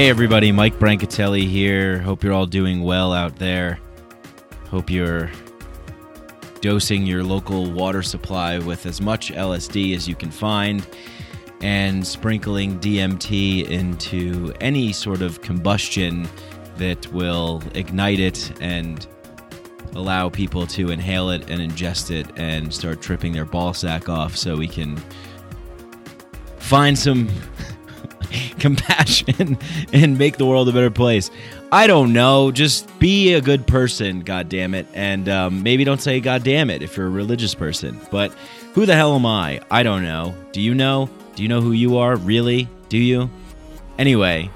Hey, everybody, Mike Brancatelli here. Hope you're all doing well out there. Hope you're dosing your local water supply with as much LSD as you can find and sprinkling DMT into any sort of combustion that will ignite it and allow people to inhale it and ingest it and start tripping their ball sack off so we can find some compassion and make the world a better place. I don't know. Just be a good person, God damn it, and um, maybe don't say God damn it if you're a religious person. But who the hell am I? I don't know. Do you know? Do you know who you are? Really? Do you? Anyway,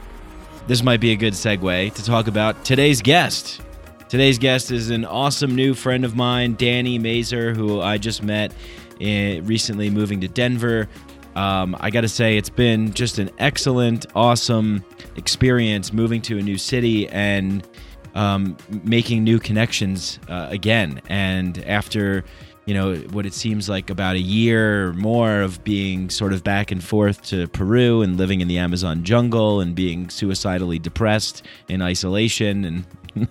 this might be a good segue to talk about today's guest. Today's guest is an awesome new friend of mine, Danny Mazer, who I just met eh, recently moving to Denver. Um, I got to say, it's been just an excellent, awesome experience moving to a new city and um, making new connections uh, again. And after, you know, what it seems like about a year or more of being sort of back and forth to Peru and living in the Amazon jungle and being suicidally depressed in isolation and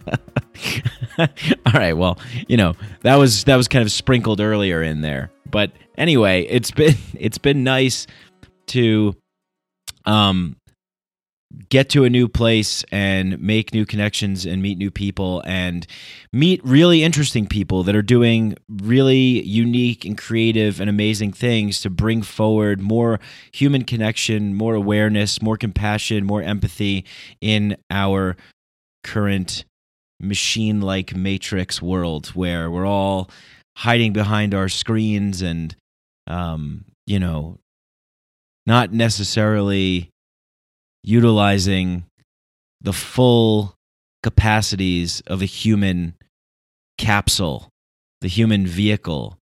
all right well you know that was that was kind of sprinkled earlier in there but anyway, it's been it's been nice to um get to a new place and make new connections and meet new people and meet really interesting people that are doing really unique and creative and amazing things to bring forward more human connection, more awareness, more compassion, more empathy in our current machine like matrix world where we're all hiding behind our screens and um, you know not necessarily utilizing the full capacities of a human capsule the human vehicle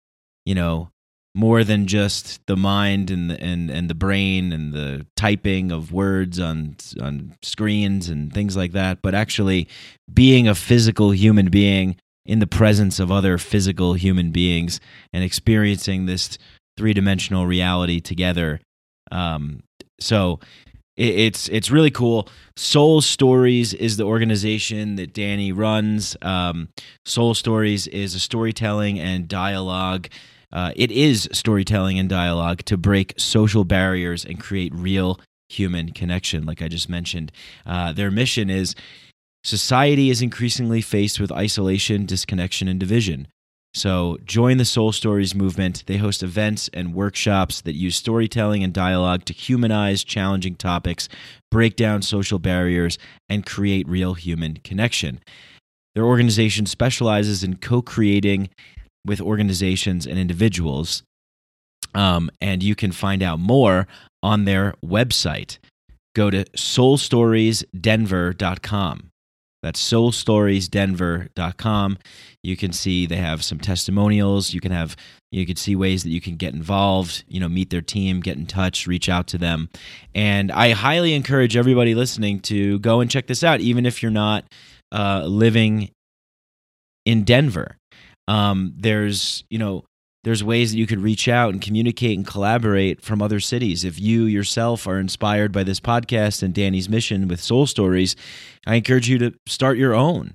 you know more than just the mind and the, and and the brain and the typing of words on on screens and things like that but actually being a physical human being in the presence of other physical human beings and experiencing this three dimensional reality together. Um, so it, it's it's really cool. Soul Stories is the organization that Danny runs. Um, Soul Stories is a storytelling and dialogue. Uh, it is storytelling and dialogue to break social barriers and create real human connection, like I just mentioned. Uh, their mission is Society is increasingly faced with isolation, disconnection, and division. So join the Soul Stories movement. They host events and workshops that use storytelling and dialogue to humanize challenging topics, break down social barriers, and create real human connection. Their organization specializes in co creating with organizations and individuals. Um, and you can find out more on their website. Go to soulstoriesdenver.com. That's soulstoriesdenver.com. You can see they have some testimonials. You can have you can see ways that you can get involved, you know, meet their team, get in touch, reach out to them. And I highly encourage everybody listening to go and check this out, even if you're not uh, living in Denver. Um, there's, you know, there's ways that you could reach out and communicate and collaborate from other cities. If you yourself are inspired by this podcast and Danny's mission with Soul Stories, I encourage you to start your own.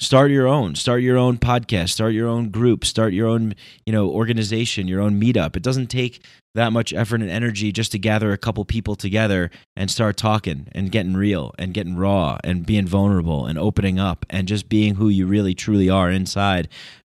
Start your own. Start your own podcast. Start your own group. Start your own, you know, organization, your own meetup. It doesn't take that much effort and energy just to gather a couple people together and start talking and getting real and getting raw and being vulnerable and opening up and just being who you really truly are inside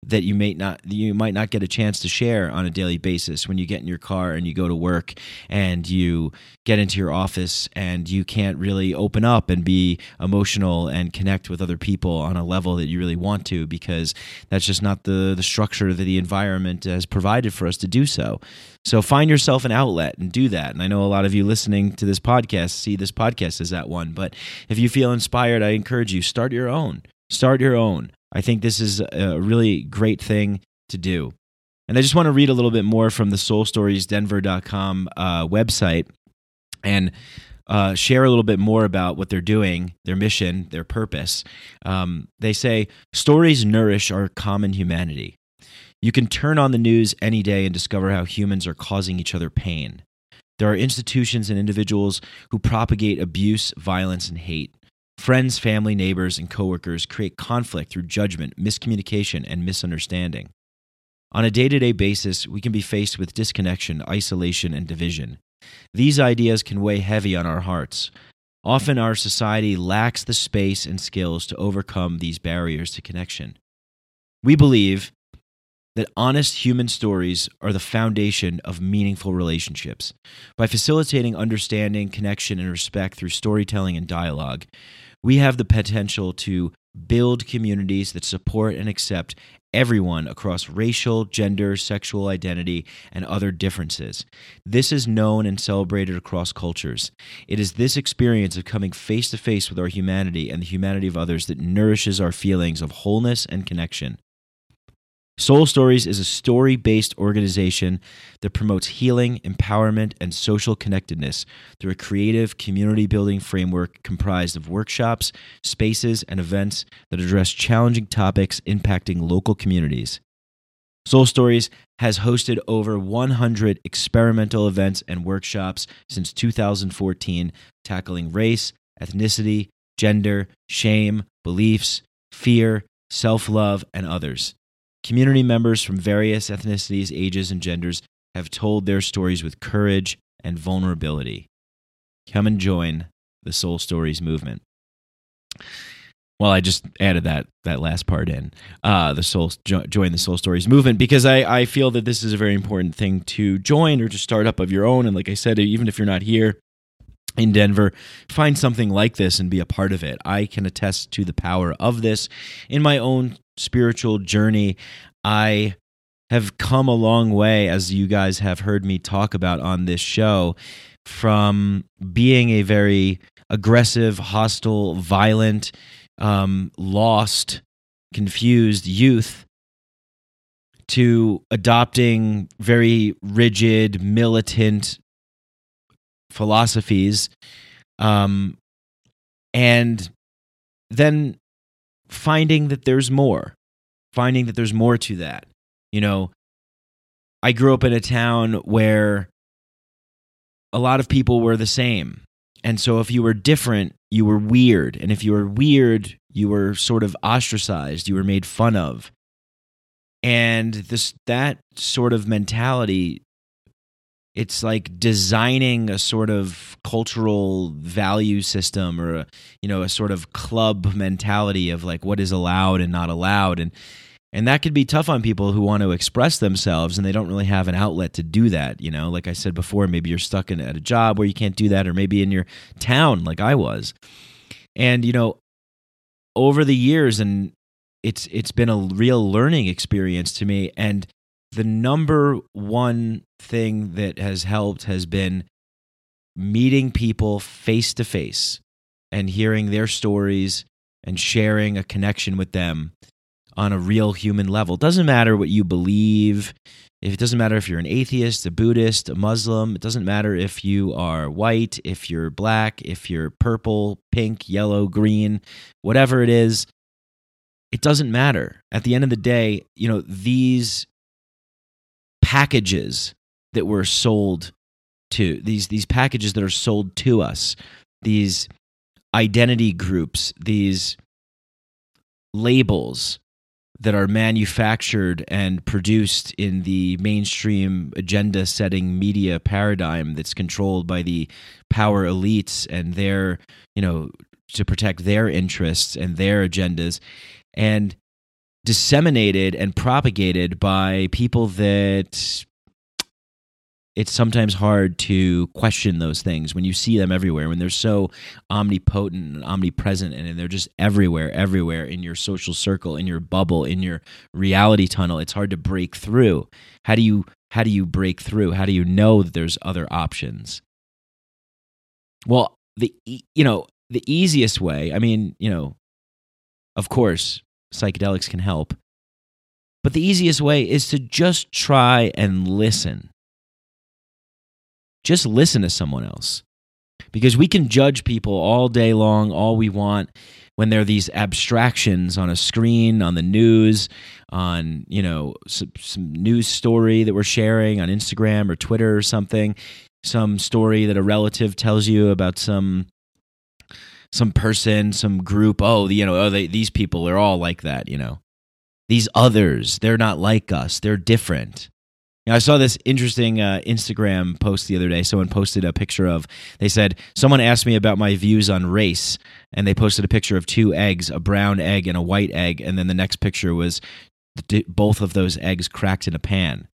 that you may not you might not get a chance to share on a daily basis when you get in your car and you go to work and you get into your office and you can't really open up and be emotional and connect with other people on a level that you really want to because that's just not the the structure that the environment has provided for us to do so. So find yourself an outlet and do that. And I know a lot of you listening to this podcast see this podcast as that one, but if you feel inspired, I encourage you start your own. Start your own. I think this is a really great thing to do. And I just want to read a little bit more from the soulstoriesdenver.com uh, website and uh, share a little bit more about what they're doing, their mission, their purpose. Um, they say stories nourish our common humanity. You can turn on the news any day and discover how humans are causing each other pain. There are institutions and individuals who propagate abuse, violence, and hate. Friends, family, neighbors, and coworkers create conflict through judgment, miscommunication, and misunderstanding. On a day to day basis, we can be faced with disconnection, isolation, and division. These ideas can weigh heavy on our hearts. Often, our society lacks the space and skills to overcome these barriers to connection. We believe that honest human stories are the foundation of meaningful relationships. By facilitating understanding, connection, and respect through storytelling and dialogue, we have the potential to build communities that support and accept everyone across racial, gender, sexual identity, and other differences. This is known and celebrated across cultures. It is this experience of coming face to face with our humanity and the humanity of others that nourishes our feelings of wholeness and connection. Soul Stories is a story based organization that promotes healing, empowerment, and social connectedness through a creative community building framework comprised of workshops, spaces, and events that address challenging topics impacting local communities. Soul Stories has hosted over 100 experimental events and workshops since 2014, tackling race, ethnicity, gender, shame, beliefs, fear, self love, and others. Community members from various ethnicities, ages, and genders have told their stories with courage and vulnerability. Come and join the Soul Stories movement. Well, I just added that that last part in uh, the soul jo- join the Soul Stories movement because I I feel that this is a very important thing to join or to start up of your own. And like I said, even if you're not here in Denver, find something like this and be a part of it. I can attest to the power of this in my own spiritual journey. I have come a long way, as you guys have heard me talk about on this show, from being a very aggressive, hostile, violent, um, lost, confused youth to adopting very rigid, militant philosophies, um, and then finding that there's more, finding that there's more to that. You know, I grew up in a town where a lot of people were the same. And so if you were different, you were weird. And if you were weird, you were sort of ostracized, you were made fun of. And this that sort of mentality it's like designing a sort of cultural value system or a, you know a sort of club mentality of like what is allowed and not allowed. And and that could be tough on people who want to express themselves and they don't really have an outlet to do that you know? Like i said before maybe you're stuck in, at a job where you can't do that or maybe in your town like i was. And you know over the years and it's it's been a real learning experience to me. And the number one thing that has helped has been meeting people face to face and hearing their stories and sharing a connection with them on a real human level. It doesn't matter what you believe. If it doesn't matter if you're an atheist, a Buddhist, a Muslim, it doesn't matter if you are white, if you're black, if you're purple, pink, yellow, green, whatever it is, it doesn't matter. At the end of the day, you know, these packages that were sold to these these packages that are sold to us these identity groups these labels that are manufactured and produced in the mainstream agenda setting media paradigm that's controlled by the power elites and their you know to protect their interests and their agendas. And disseminated and propagated by people that it's sometimes hard to question those things when you see them everywhere when they're so omnipotent and omnipresent and they're just everywhere everywhere in your social circle in your bubble in your reality tunnel. It's hard to break through. How do you how do you break through? How do you know that there's other options? Well the you know the easiest way i mean you know of course psychedelics can help. But the easiest way is to just try and listen. Just listen to someone else. Because we can judge people all day long, all we want, when they're these abstractions on a screen, on the news, on, you know, some, some news story that we're sharing on Instagram or Twitter or something. some story that a relative tells you about some some person, some group. Oh, you know, oh, they, these people are all like that. You know, these others, they're not like us. They're different. You know, I saw this interesting uh, Instagram post the other day. Someone posted a picture of. They said someone asked me about my views on race, and they posted a picture of two eggs, a brown egg and a white egg, and then the next picture was both of those eggs cracked in a pan.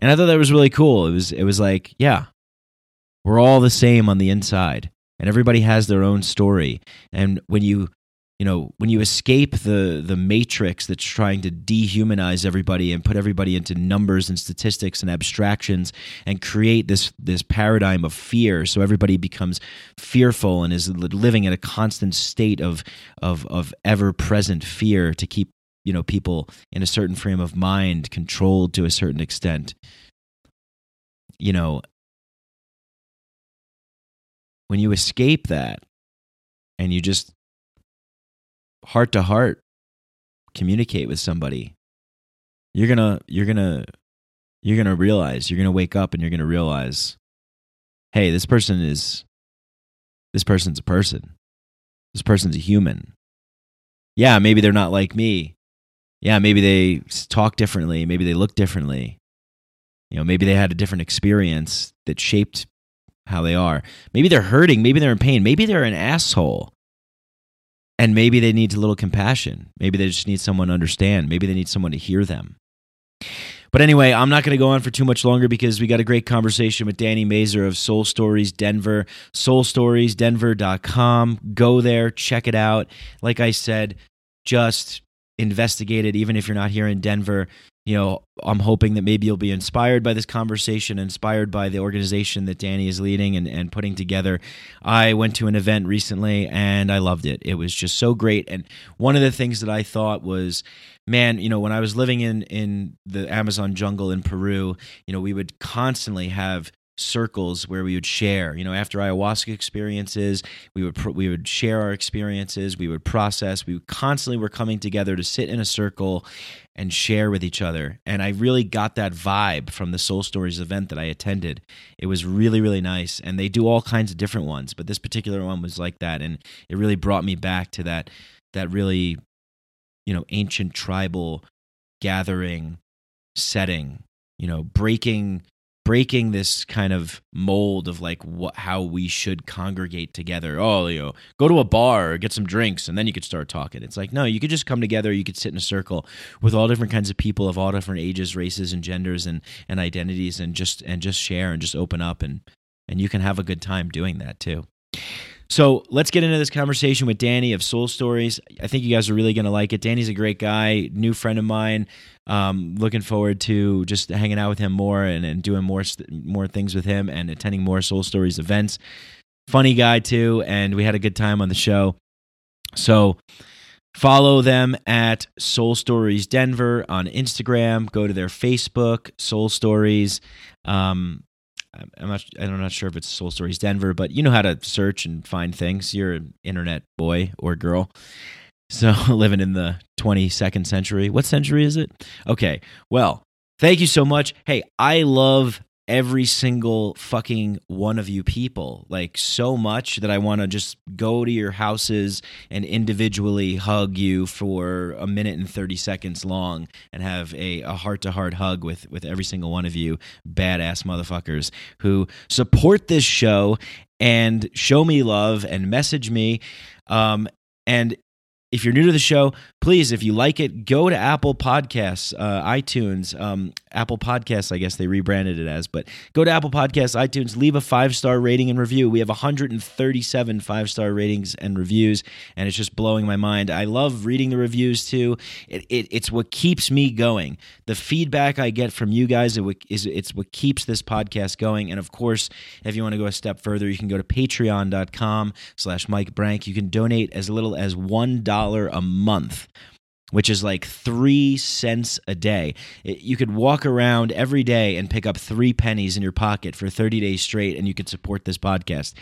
And I thought that was really cool. It was it was like, yeah, we're all the same on the inside, and everybody has their own story. And when you you know when you escape the the matrix that's trying to dehumanize everybody and put everybody into numbers and statistics and abstractions and create this this paradigm of fear so everybody becomes fearful and is living in a constant state of of of ever present fear to keep you know people in a certain frame of mind controlled to a certain extent you know when you escape that and you just heart to heart communicate with somebody you're to you're to you're to realize you're to wake up and you're to realize hey this person is this person's a person. This person's a human. Yeah maybe they're not like me. Yeah, maybe they talk differently, maybe they look differently. You know, maybe they had a different experience that shaped how they are. Maybe they're hurting, maybe they're in pain, maybe they're an asshole. And maybe they need a little compassion. Maybe they just need someone to understand. Maybe they need someone to hear them. But anyway, I'm not going to go on for too much longer because we got a great conversation with Danny Mazer of Soul Stories Denver, soulstoriesdenver.com. Go there, check it out. Like I said, just investigate it, even if you're not here in Denver. You know, I'm hoping that maybe you'll be inspired by this conversation, inspired by the organization that Danny is leading and, and putting together. I went to an event recently and I loved it. It was just so great. And one of the things that I thought was, man, you know, when I was living in in the Amazon jungle in Peru, you know, we would constantly have circles where we would share. You know, after ayahuasca experiences, we would we would share our experiences. We would process. We constantly were coming together to sit in a circle and share with each other. And I really got that vibe from the Soul Stories event that I attended. It was really really nice, and they do all kinds of different ones, but this particular one was like that, and it really brought me back to that that really you know ancient tribal gathering setting you know breaking breaking this kind of mold of like what how we should congregate together. Oh, you know, go to a bar get some drinks and then you could start talking. It's like no, you could just come together. You could sit in a circle with all different kinds of people of all different ages, races, and genders and and identities, and just and just share and just open up and and you can have a good time doing that too. So let's get into this conversation with Danny of Soul Stories. I think you guys are really going to like it. Danny's a great guy, new friend of mine. Um, looking forward to just hanging out with him more and, and doing more more things with him and attending more Soul Stories events. Funny guy too, and we had a good time on the show. So follow them at Soul Stories Denver on Instagram. Go to their Facebook, Soul Stories. Um, I'm not. I'm not sure if it's Soul Stories Denver, but you know how to search and find things. You're an internet boy or girl, so living in the 22nd century. What century is it? Okay. Well, thank you so much. Hey, I love every single fucking one of you people like so much that I want to just go to your houses and individually hug you for a minute and 30 seconds long and have a heart to heart hug with with every single one of you badass motherfuckers who support this show and show me love and message me um and if you're new to the show, please, if you like it, go to Apple Podcasts, uh, iTunes, um, Apple Podcasts, I guess they rebranded it as, but go to Apple Podcasts, iTunes, leave a five star rating and review. We have 137 five star ratings and reviews, and it's just blowing my mind. I love reading the reviews too. It, it, it's what keeps me going. The feedback I get from you guys is it's what keeps this podcast going. And of course, if you want to go a step further, you can go to patreon.com slash Mike Brank. You can donate as little as $1 a month which is like three cents a day. you could walk around every day and pick up three pennies in your pocket for 30 days straight, and you could support this podcast.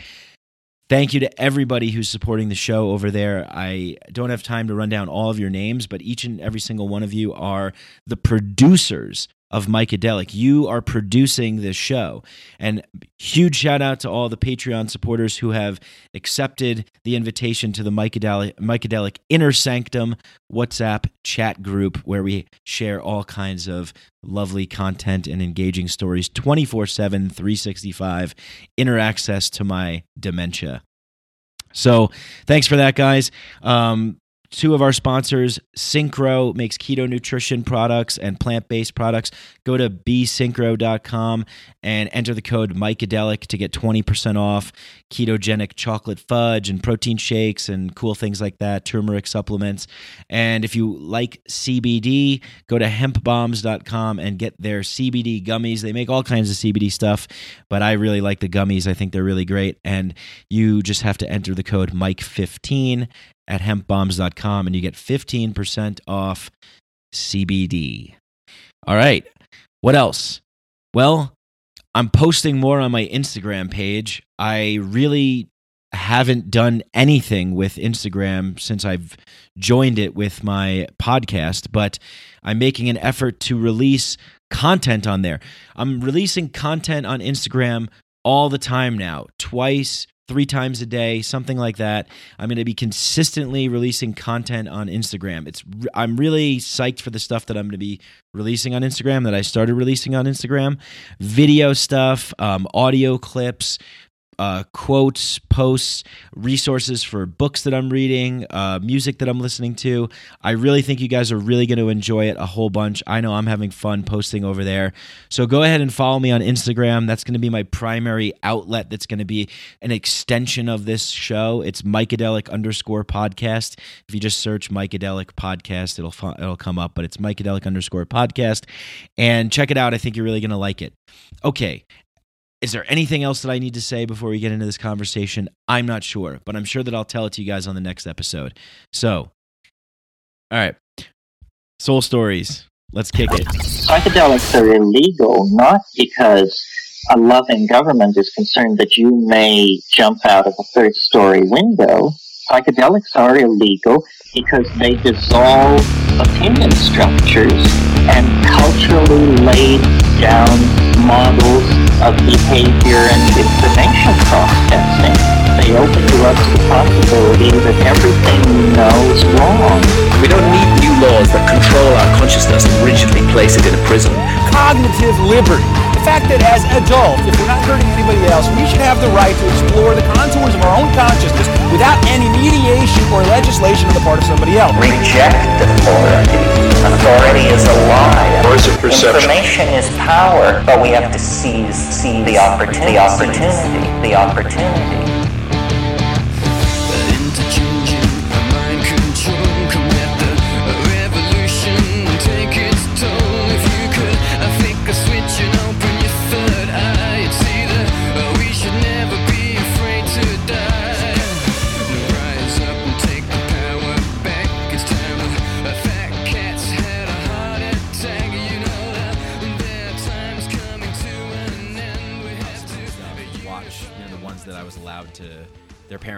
Thank you to everybody who's supporting the show over there. I don't have time to run down all of your names, but each and every single one of you are the producers of Micadelic. You are producing this show. And huge shout out to all the Patreon supporters who have accepted the invitation to the Micadelic, Micadelic Inner Sanctum WhatsApp chat group where we share all kinds of lovely content and engaging stories 24 7, 365, inner access to my dementia. So thanks for that, guys. Um, two of our sponsors synchro makes keto nutrition products and plant-based products. Go to besynchro.com and enter the code micadelic to get 20% off ketogenic chocolate fudge and protein shakes and cool things like that turmeric supplements. And if you like cbd go to hempbombs.com and get their cbd gummies. They make all kinds of cbd stuff but i really like the gummies. I think they're really great. And you just have to enter the code mike15 at hempbombs.com and you get 15% off CBD. All right. What else? Well, I'm posting more on my Instagram page. I really haven't done anything with Instagram since I've joined it with my podcast, but I'm making an effort to release content on there. I'm releasing content on Instagram all the time now, twice three times a day, something like that. I'm going to be consistently releasing content on Instagram. It's I'm really psyched for the stuff that I'm going to be releasing on Instagram that I started releasing on Instagram, video stuff, um, audio clips, uh, quotes, posts, resources for books that I'm reading, uh, music that I'm listening to. I really think you guys are really going to enjoy it a whole bunch. I know I'm having fun posting over there. So go ahead and follow me on Instagram. That's going to be my primary outlet. That's going to be an extension of this show. It's Micadelic underscore podcast. If you just search Micadelic podcast, it'll it'll come up. But it's Micadelic underscore podcast, and check it out. I think you're really going to like it. Okay, is there anything else that I need to say before we get into this conversation? I'm not sure, but I'm sure that I'll tell it to you guys on the next episode. So, all right, soul stories. Let's kick it. Psychedelics are illegal not because a loving government is concerned that you may jump out of a third story window. Psychedelics are illegal because they dissolve opinion structures and culturally laid down models of behavior and information processing. They open to the possibility that everything you know is wrong. We don't need laws that control our consciousness and rigidly place it in a prison. Cognitive liberty The fact that as adults, if we're not hurting anybody else, we should have the right to explore the contours of our own consciousness without any mediation or legislation on the part of somebody else. Reject authority. Authority is a lie. Or is it perception? Information is power, but we have to seize, seize the opportunity. The opportunity. The opportunity.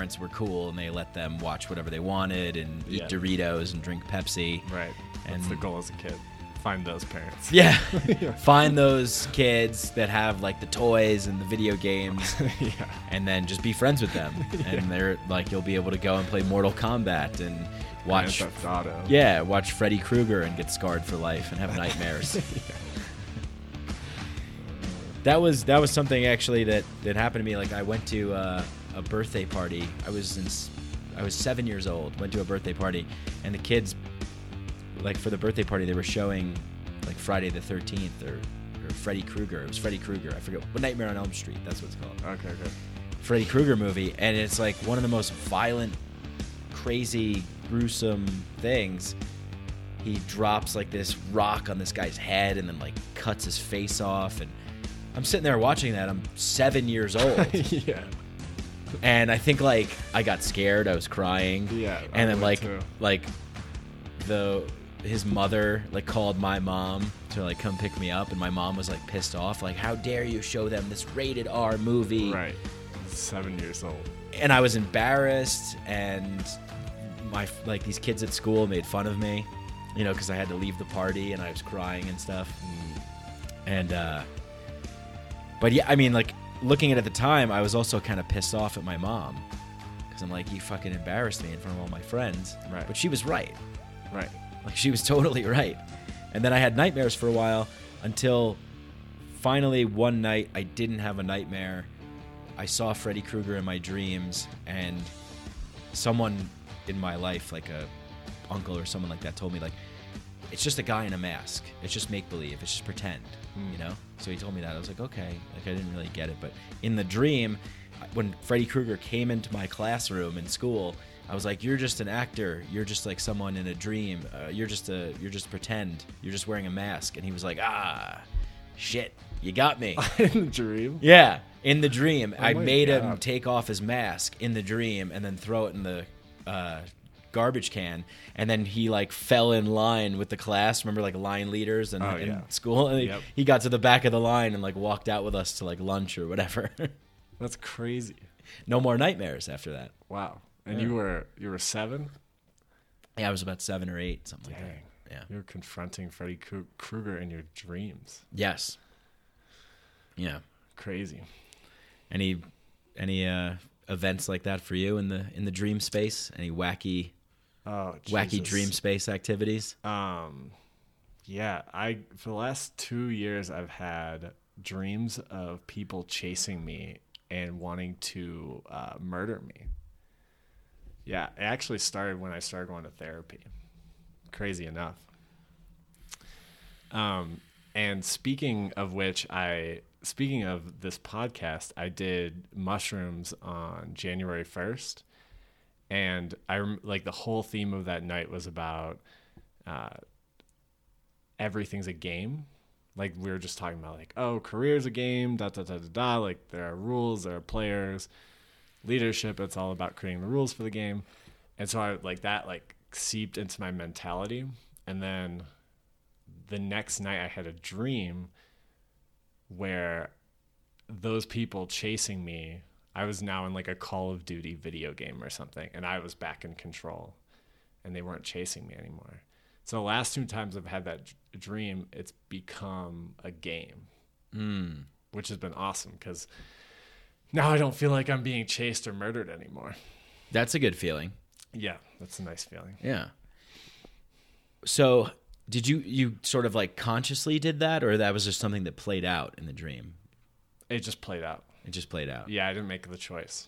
Parents were cool and they let them watch whatever they wanted and eat yeah. Doritos and drink Pepsi. Right. And That's the goal as a kid. Find those parents. Yeah. Find those kids that have like the toys and the video games. yeah. And then just be friends with them. And they're like you'll be able to go and play Mortal Kombat and watch Yeah, watch Freddy Krueger and get scarred for life and have nightmares. yeah. That was that was something actually that that happened to me. Like I went to uh, a birthday party. I was in, I was seven years old. Went to a birthday party, and the kids, like for the birthday party, they were showing like Friday the Thirteenth or, or Freddy Krueger. It was Freddy Krueger. I forget. What Nightmare on Elm Street. That's what it's called. Okay, okay. Freddy Krueger movie, and it's like one of the most violent, crazy, gruesome things. He drops like this rock on this guy's head and then like cuts his face off and I'm sitting there watching that. I'm seven years old. yeah and I think like I got scared. I was crying. Yeah. And then like too. like the his mother like called my mom to like come pick me up, and my mom was like pissed off, like how dare you show them this rated R movie? Right. Seven years old. And I was embarrassed, and my like these kids at school made fun of me, you know, because I had to leave the party and I was crying and stuff. And uh but yeah, I mean like looking at it at the time, I was also kind of pissed off at my mom cuz I'm like you fucking embarrassed me in front of all my friends. Right. But she was right. Right. Like she was totally right. And then I had nightmares for a while until finally one night I didn't have a nightmare. I saw Freddy Krueger in my dreams and someone in my life like a uncle or someone like that told me like it's just a guy in a mask. It's just make believe. It's just pretend, you know? So he told me that. I was like, okay. Like I didn't really get it, but in the dream when Freddy Krueger came into my classroom in school, I was like, "You're just an actor. You're just like someone in a dream. Uh, you're just a. You're just pretend. You're just wearing a mask." And he was like, "Ah, shit, you got me." In the dream. yeah, in the dream, I my made him take off his mask in the dream and then throw it in the uh, garbage can. And then he like fell in line with the class. Remember, like line leaders and Oh, in yeah. school. And he- Yep. he got to the back of the line and like walked out with us to like lunch or whatever. That's crazy. no more nightmares after that. Wow. And you were you were seven. Yeah, I was about seven or eight, something like that. Yeah. You were confronting Freddy Krueger in your dreams. Yes. Yeah. Crazy. Any any uh events like that for you in the in the dream space? Any wacky Oh, wacky dream space activities? Um, yeah, I for the last two years I've had dreams of people chasing me and wanting to uh, murder me. Yeah, it actually started when I started going to therapy. Crazy enough. Um, and speaking of which, I speaking of this podcast, I did mushrooms on January first, and I like the whole theme of that night was about uh, everything's a game. Like we were just talking about, like oh, career's a game, da da da da da. Like there are rules, there are players, leadership. It's all about creating the rules for the game, and so I like that like seeped into my mentality, and then the next night I had a dream where those people chasing me, I was now in like a Call of Duty video game or something, and I was back in control, and they weren't chasing me anymore. So the last two times I've had that d- dream, it's become a game, hmm. which has been awesome because now I don't feel like I'm being chased or murdered anymore. That's a good feeling. Yeah, that's a nice feeling. Yeah. So, did you you sort of like consciously did that or that was just something that played out in the dream? It just played out. It just played out. Yeah, I didn't make the choice.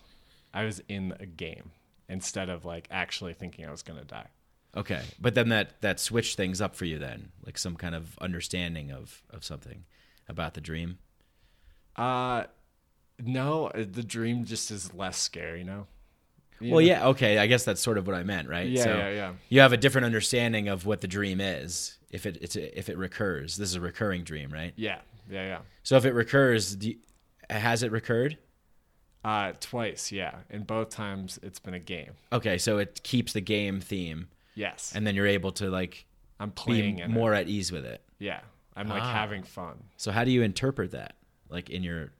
I was in a game instead of like actually thinking I was gonna die. Okay. But then that that switched things up for you then, like some kind of understanding of of something about the dream. Uh no, uh, the dream just is less scary now. You Well, know? yeah, okay. I guess that's sort of what I meant, right? Yeah, yeah, yeah. You have a different understanding of what the dream is if it it's if it recurs. This is a recurring dream, right? Yeah, yeah, yeah. So if it recurs, do you, has it recurred? Uh twice, yeah. And both times it's been a game. Okay, so it keeps the game theme, Yes. and then you're able to like I'm playing in more it. at ease with it. Yeah. I'm like Ah. having fun. So how do you interpret that, like in your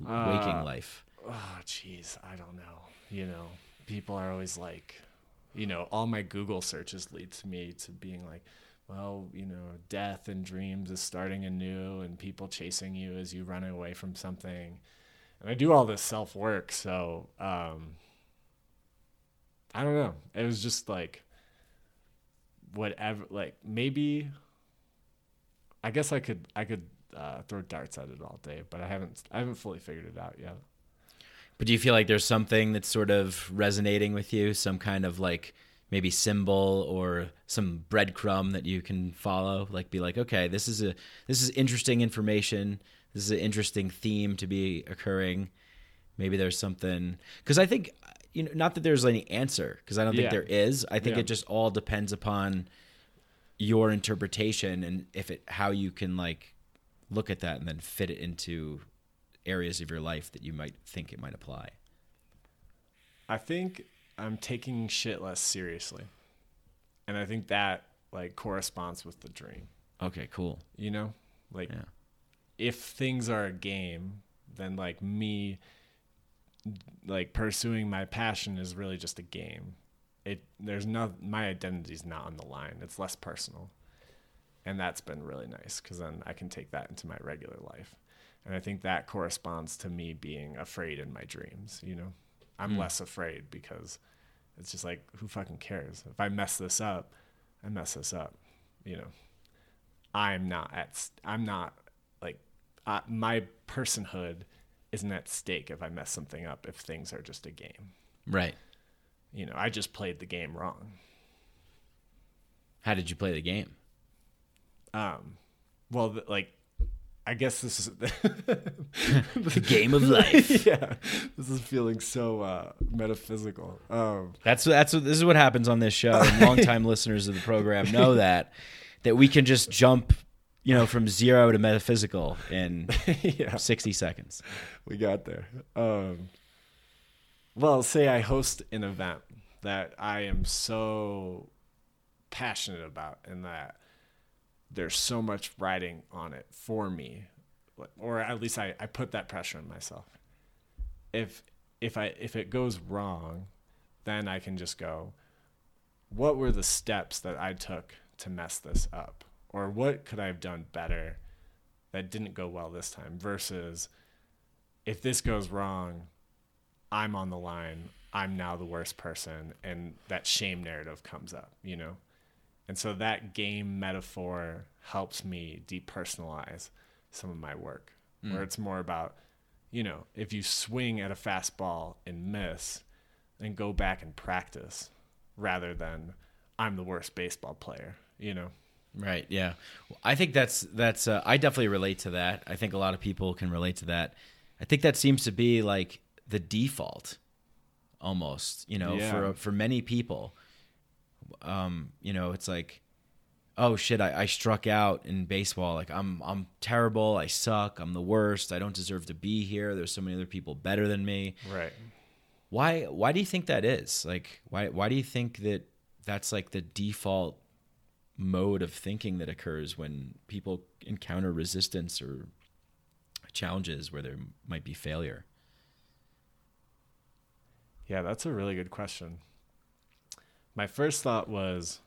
waking Uh, life? Oh, jeez, I don't know. You know, people are always like, you know, all my Google searches lead to me to being like, well, you know, death and dreams is starting anew, and people chasing you as you run away from something. And I do all this self work, so um, I don't know. It was just like whatever. Like maybe I guess I could I could uh, throw darts at it all day, but I haven't I haven't fully figured it out yet. But do you feel like there's something that's sort of resonating with you, some kind of like maybe symbol or some breadcrumb that you can follow? Like be like, okay, this is a this is interesting information. This is an interesting theme to be occurring. Maybe there's something because I think you know not that there's any answer because I don't think Yeah. there is. I think Yeah. it just all depends upon your interpretation and if it how you can like look at that and then fit it into areas of your life that you might think it might apply. I think I'm taking shit less seriously. And I think that like corresponds with the dream. Okay, cool. You know? Like Yeah. if things are a game, then like me like pursuing my passion is really just a game. It there's no my identity's not on the line. It's less personal. and that's been really nice because then I can take that into my regular life, and I think that corresponds to me being afraid in my dreams. You know, I'm less afraid because it's just like who fucking cares if I mess this up, I mess this up. You know, I'm not at I'm not like uh, my personhood isn't at stake if I mess something up if things are just a game. Right. You know, I just played the game wrong. How did you play the game? Um, well, th- like, I guess this is The game of life. yeah, this is feeling so uh, metaphysical. Um, That's that's what this is what happens on this show. Longtime listeners of the program know that that we can just jump, you know, from zero to metaphysical in yeah, sixty seconds. we got there. Um, well, say I host an event that I am so passionate about, and that there's so much riding on it for me, or at least I, I put that pressure on myself. If if I if it goes wrong, then I can just go, what were the steps that I took to mess this up? Or what could I have done better that didn't go well this time? Versus if this goes wrong, I'm on the line. I'm now the worst person. And that shame narrative comes up, you know? And so that game metaphor helps me depersonalize some of my work, where it's more about, you know, if you swing at a fastball and miss, then go back and practice rather than I'm the worst baseball player, you know? Right. Yeah. I think that's that's. Uh, I definitely relate to that. I think a lot of people can relate to that. I think that seems to be like the default, almost. You know, Yeah. for for many people. Um, you know, it's like, oh shit, I, I struck out in baseball. Like I'm I'm terrible. I suck. I'm the worst. I don't deserve to be here. There's so many other people better than me. Right. Why why do you think that is? Like why why do you think that that's like the default mode of thinking that occurs when people encounter resistance or challenges where there might be failure? Yeah, that's a really good question. My first thought was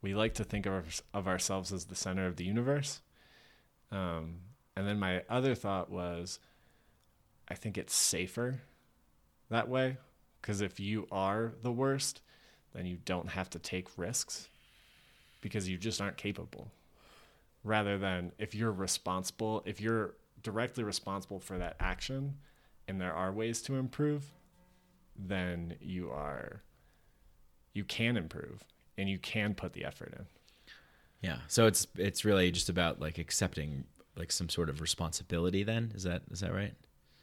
we like to think of, of ourselves as the center of the universe. Um, and then my other thought was I think it's safer that way because if you are the worst, then you don't have to take risks because you just aren't capable. Rather than if you're responsible, if you're directly responsible for that action and there are ways to improve, then you are you can improve and you can put the effort in. Yeah. So it's it's really just about like accepting like some sort of responsibility then? Is that is that right?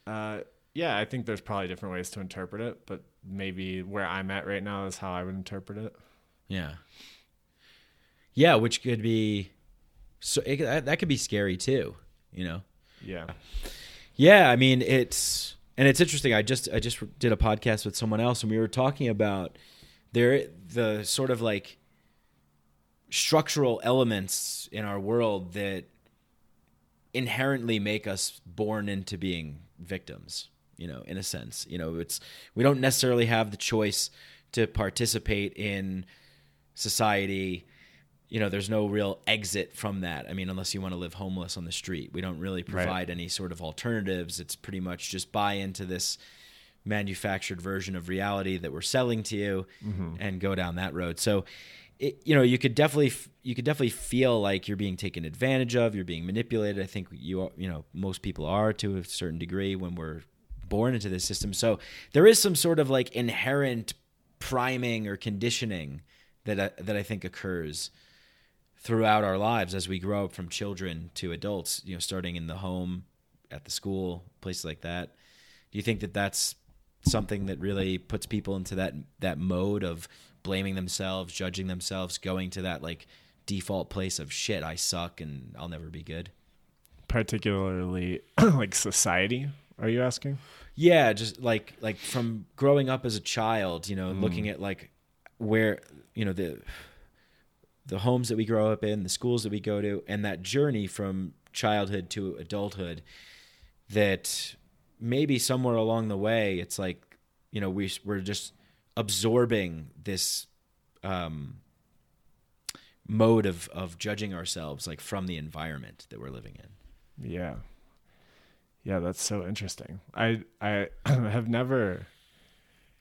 Uh, yeah, I think there's probably different ways to interpret it, but maybe where I'm at right now is how I would interpret it. Yeah. Yeah, which could be so it, that that could be scary too, you know. Yeah. Yeah, I mean it's and it's interesting. I just I just did a podcast with someone else, and we were talking about there the sort of like structural elements in our world that inherently make us born into being victims. You know, in a sense, you know, it's we don't necessarily have the choice to participate in society. You know there's no real exit from that. I mean unless you want to live homeless on the street. We don't really provide any sort of alternatives. It's pretty much just buy into this manufactured version of reality that we're selling to you mm-hmm. and go down that road. So it, you know you could definitely you could definitely feel like you're being taken advantage of you're being manipulated. I think you are, you know most people are to a certain degree when we're born into this system. So there is some sort of like inherent priming or conditioning that I, that I think occurs throughout our lives as we grow up from children to adults, you know, starting in the home, at the school, places like that. Do you think that that's something that really puts people into that that mode of blaming themselves, judging themselves, going to that like default place of shit, I suck and I'll never be good? Particularly like society, are you asking? Yeah, just like like from growing up as a child, you know, mm. looking at like where you know the the homes that we grow up in, the schools that we go to, and that journey from childhood to adulthood. That maybe somewhere along the way, it's like you know we we're just absorbing this um, mode of of judging ourselves like from the environment that we're living in. Yeah. Yeah, that's so interesting. I I have never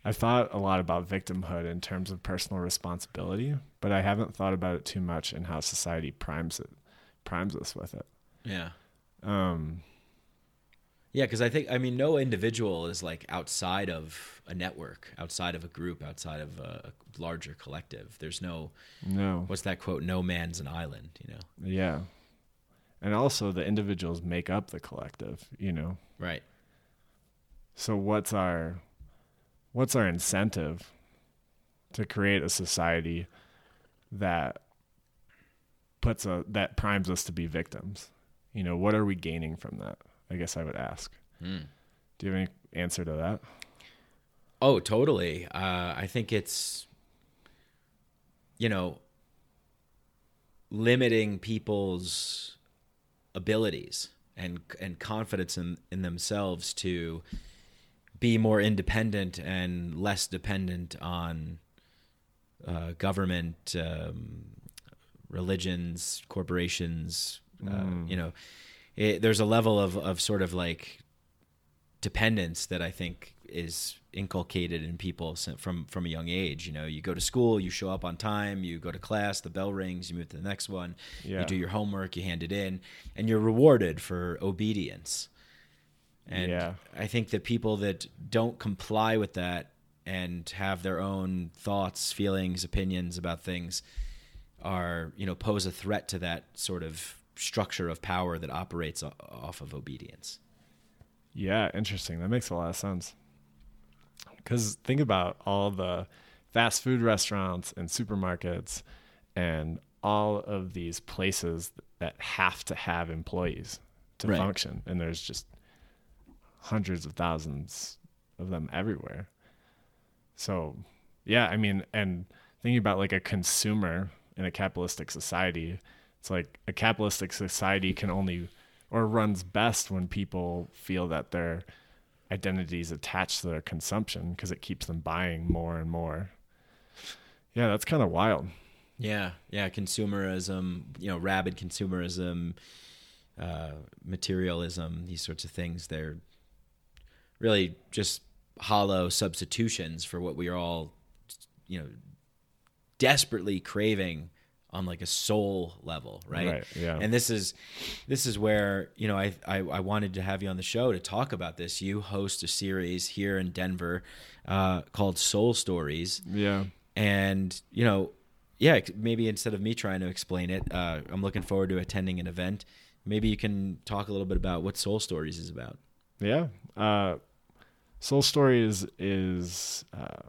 I thought a lot about victimhood in terms of personal responsibility, but I haven't thought about it too much in how society primes it primes us with it. Yeah. Um Yeah, because I think I mean no individual is like outside of a network, outside of a group, outside of a, a larger collective. There's no no. what's that quote? No man's an island. You know. Yeah. And also the individuals make up the collective, you know. Right. So what's our what's our incentive to create a society that puts a that primes us to be victims? You know, what are we gaining from that? I guess I would ask. Hmm. Do you have any answer to that? Oh, totally. Uh, I think it's, you know, limiting people's abilities and and confidence in, in themselves to be more independent and less dependent on uh, government, um, religions, corporations. Uh, you know, it, there's a level of, of sort of like dependence that I think is inculcated in people from from a young age. You know, you go to school, you show up on time, you go to class, the bell rings, you move to the next one, Yeah. you do your homework, you hand it in, and you're rewarded for obedience. And Yeah. I think that people that don't comply with that and have their own thoughts, feelings, opinions about things are, you know, pose a threat to that sort of structure of power that operates off of obedience. Yeah, interesting. That makes a lot of sense. Because think about all the fast food restaurants and supermarkets and all of these places that have to have employees to Right. function. And there's just hundreds of thousands of them everywhere. So, yeah, I mean, and thinking about like a consumer in a capitalistic society, it's like a capitalistic society can only or runs best when people feel that their identity is attached to their consumption because it keeps them buying more and more. Yeah, that's kind of wild. Yeah, yeah, consumerism, you know, rabid consumerism, uh, materialism, these sorts of things. They're really just hollow substitutions for what we are all, you know, desperately craving on like a soul level, right? Right, yeah. And this is this is where you know I, I I wanted to have you on the show to talk about this. You host a series here in Denver uh, called Soul Stories Yeah. and you know yeah maybe instead of me trying to explain it uh, i'm looking forward to attending an event maybe you can talk a little bit about what soul stories is about Yeah. Uh, Soul Stories is uh,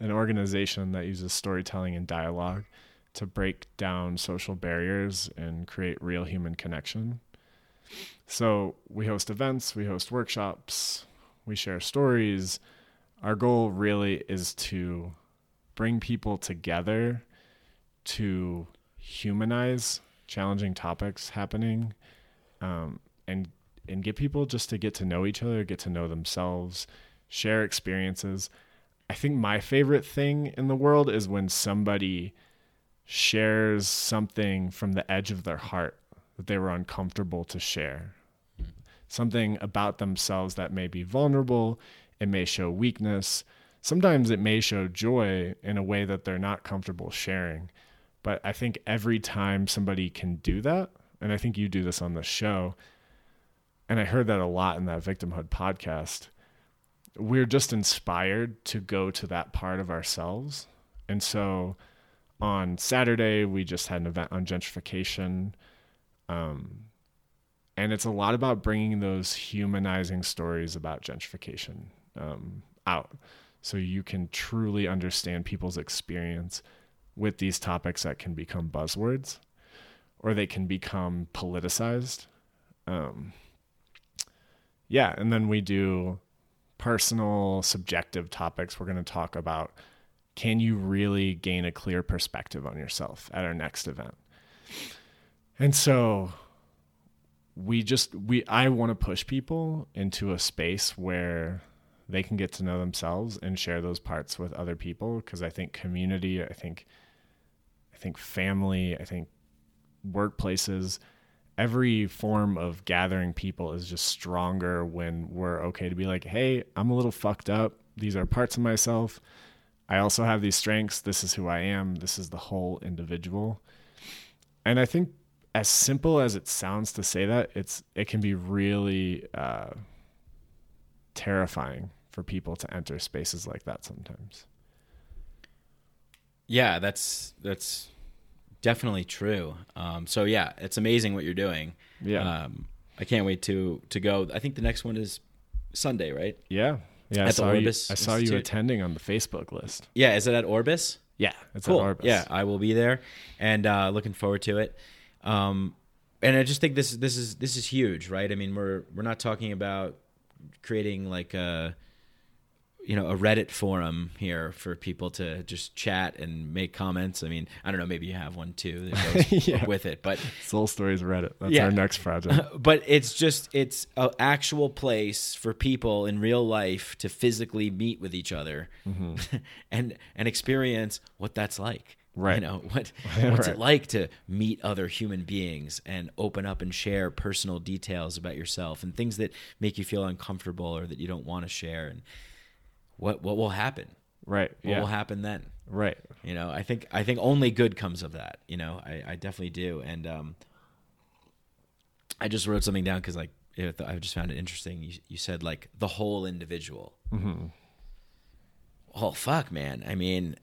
an organization that uses storytelling and dialogue to break down social barriers and create real human connection. So we host events, we host workshops, we share stories. Our goal really is to bring people together to humanize challenging topics happening um, and and get people just to get to know each other, get to know themselves, share experiences. I think my favorite thing in the world is when somebody shares something from the edge of their heart that they were uncomfortable to share. Something about themselves that may be vulnerable, it may show weakness. Sometimes it may show joy in a way that they're not comfortable sharing. But I think every time somebody can do that, and I think you do this on the show, and I heard that a lot in that victimhood podcast. We're just inspired to go to that part of ourselves. And so on Saturday, we just had an event on gentrification. Um, and it's a lot about bringing those humanizing stories about gentrification um, out so you can truly understand people's experience with these topics that can become buzzwords or they can become politicized. Um, yeah, and then we do personal, subjective topics. We're going to talk about can you really gain a clear perspective on yourself at our next event. And so we just we I want to push people into a space where they can get to know themselves and share those parts with other people because I think community, I think I think family, I think workplaces, every form of gathering people is just stronger when we're okay to be like, hey, I'm a little fucked up. These are parts of myself. I also have these strengths. This is who I am. This is the whole individual. And I think as simple as it sounds to say that, it's it can be really uh, terrifying for people to enter spaces like that sometimes. Yeah, that's that's definitely true. Um, so yeah, it's amazing what you're doing. Yeah. Um, I can't wait to to go. I think the next one is Sunday, right? Yeah. Yeah. I At the saw, you, Orbis I saw you attending on the Facebook list. Yeah, is it at Orbis? Yeah. It's cool. at Orbis. Yeah, I will be there, and uh, looking forward to it. Um, and I just think this this is this is huge, right? I mean, we're we're not talking about creating like a you know a Reddit forum here for people to just chat and make comments. I mean, I don't know, maybe you have one too that goes Yeah. with it, but Soul Stories Reddit. That's Yeah. our next project. but it's just it's an actual place for people in real life to physically meet with each other mm-hmm. and and experience what that's like Right. you know what what's Right. it like to meet other human beings and open up and share personal details about yourself and things that make you feel uncomfortable or that you don't want to share and what what will happen right. what Yeah. will happen then Right. you know i think i think only good comes of that you know i, I definitely do and um i just wrote something down because like i just found it interesting you, you said like the whole individual mm-hmm. oh fuck man i mean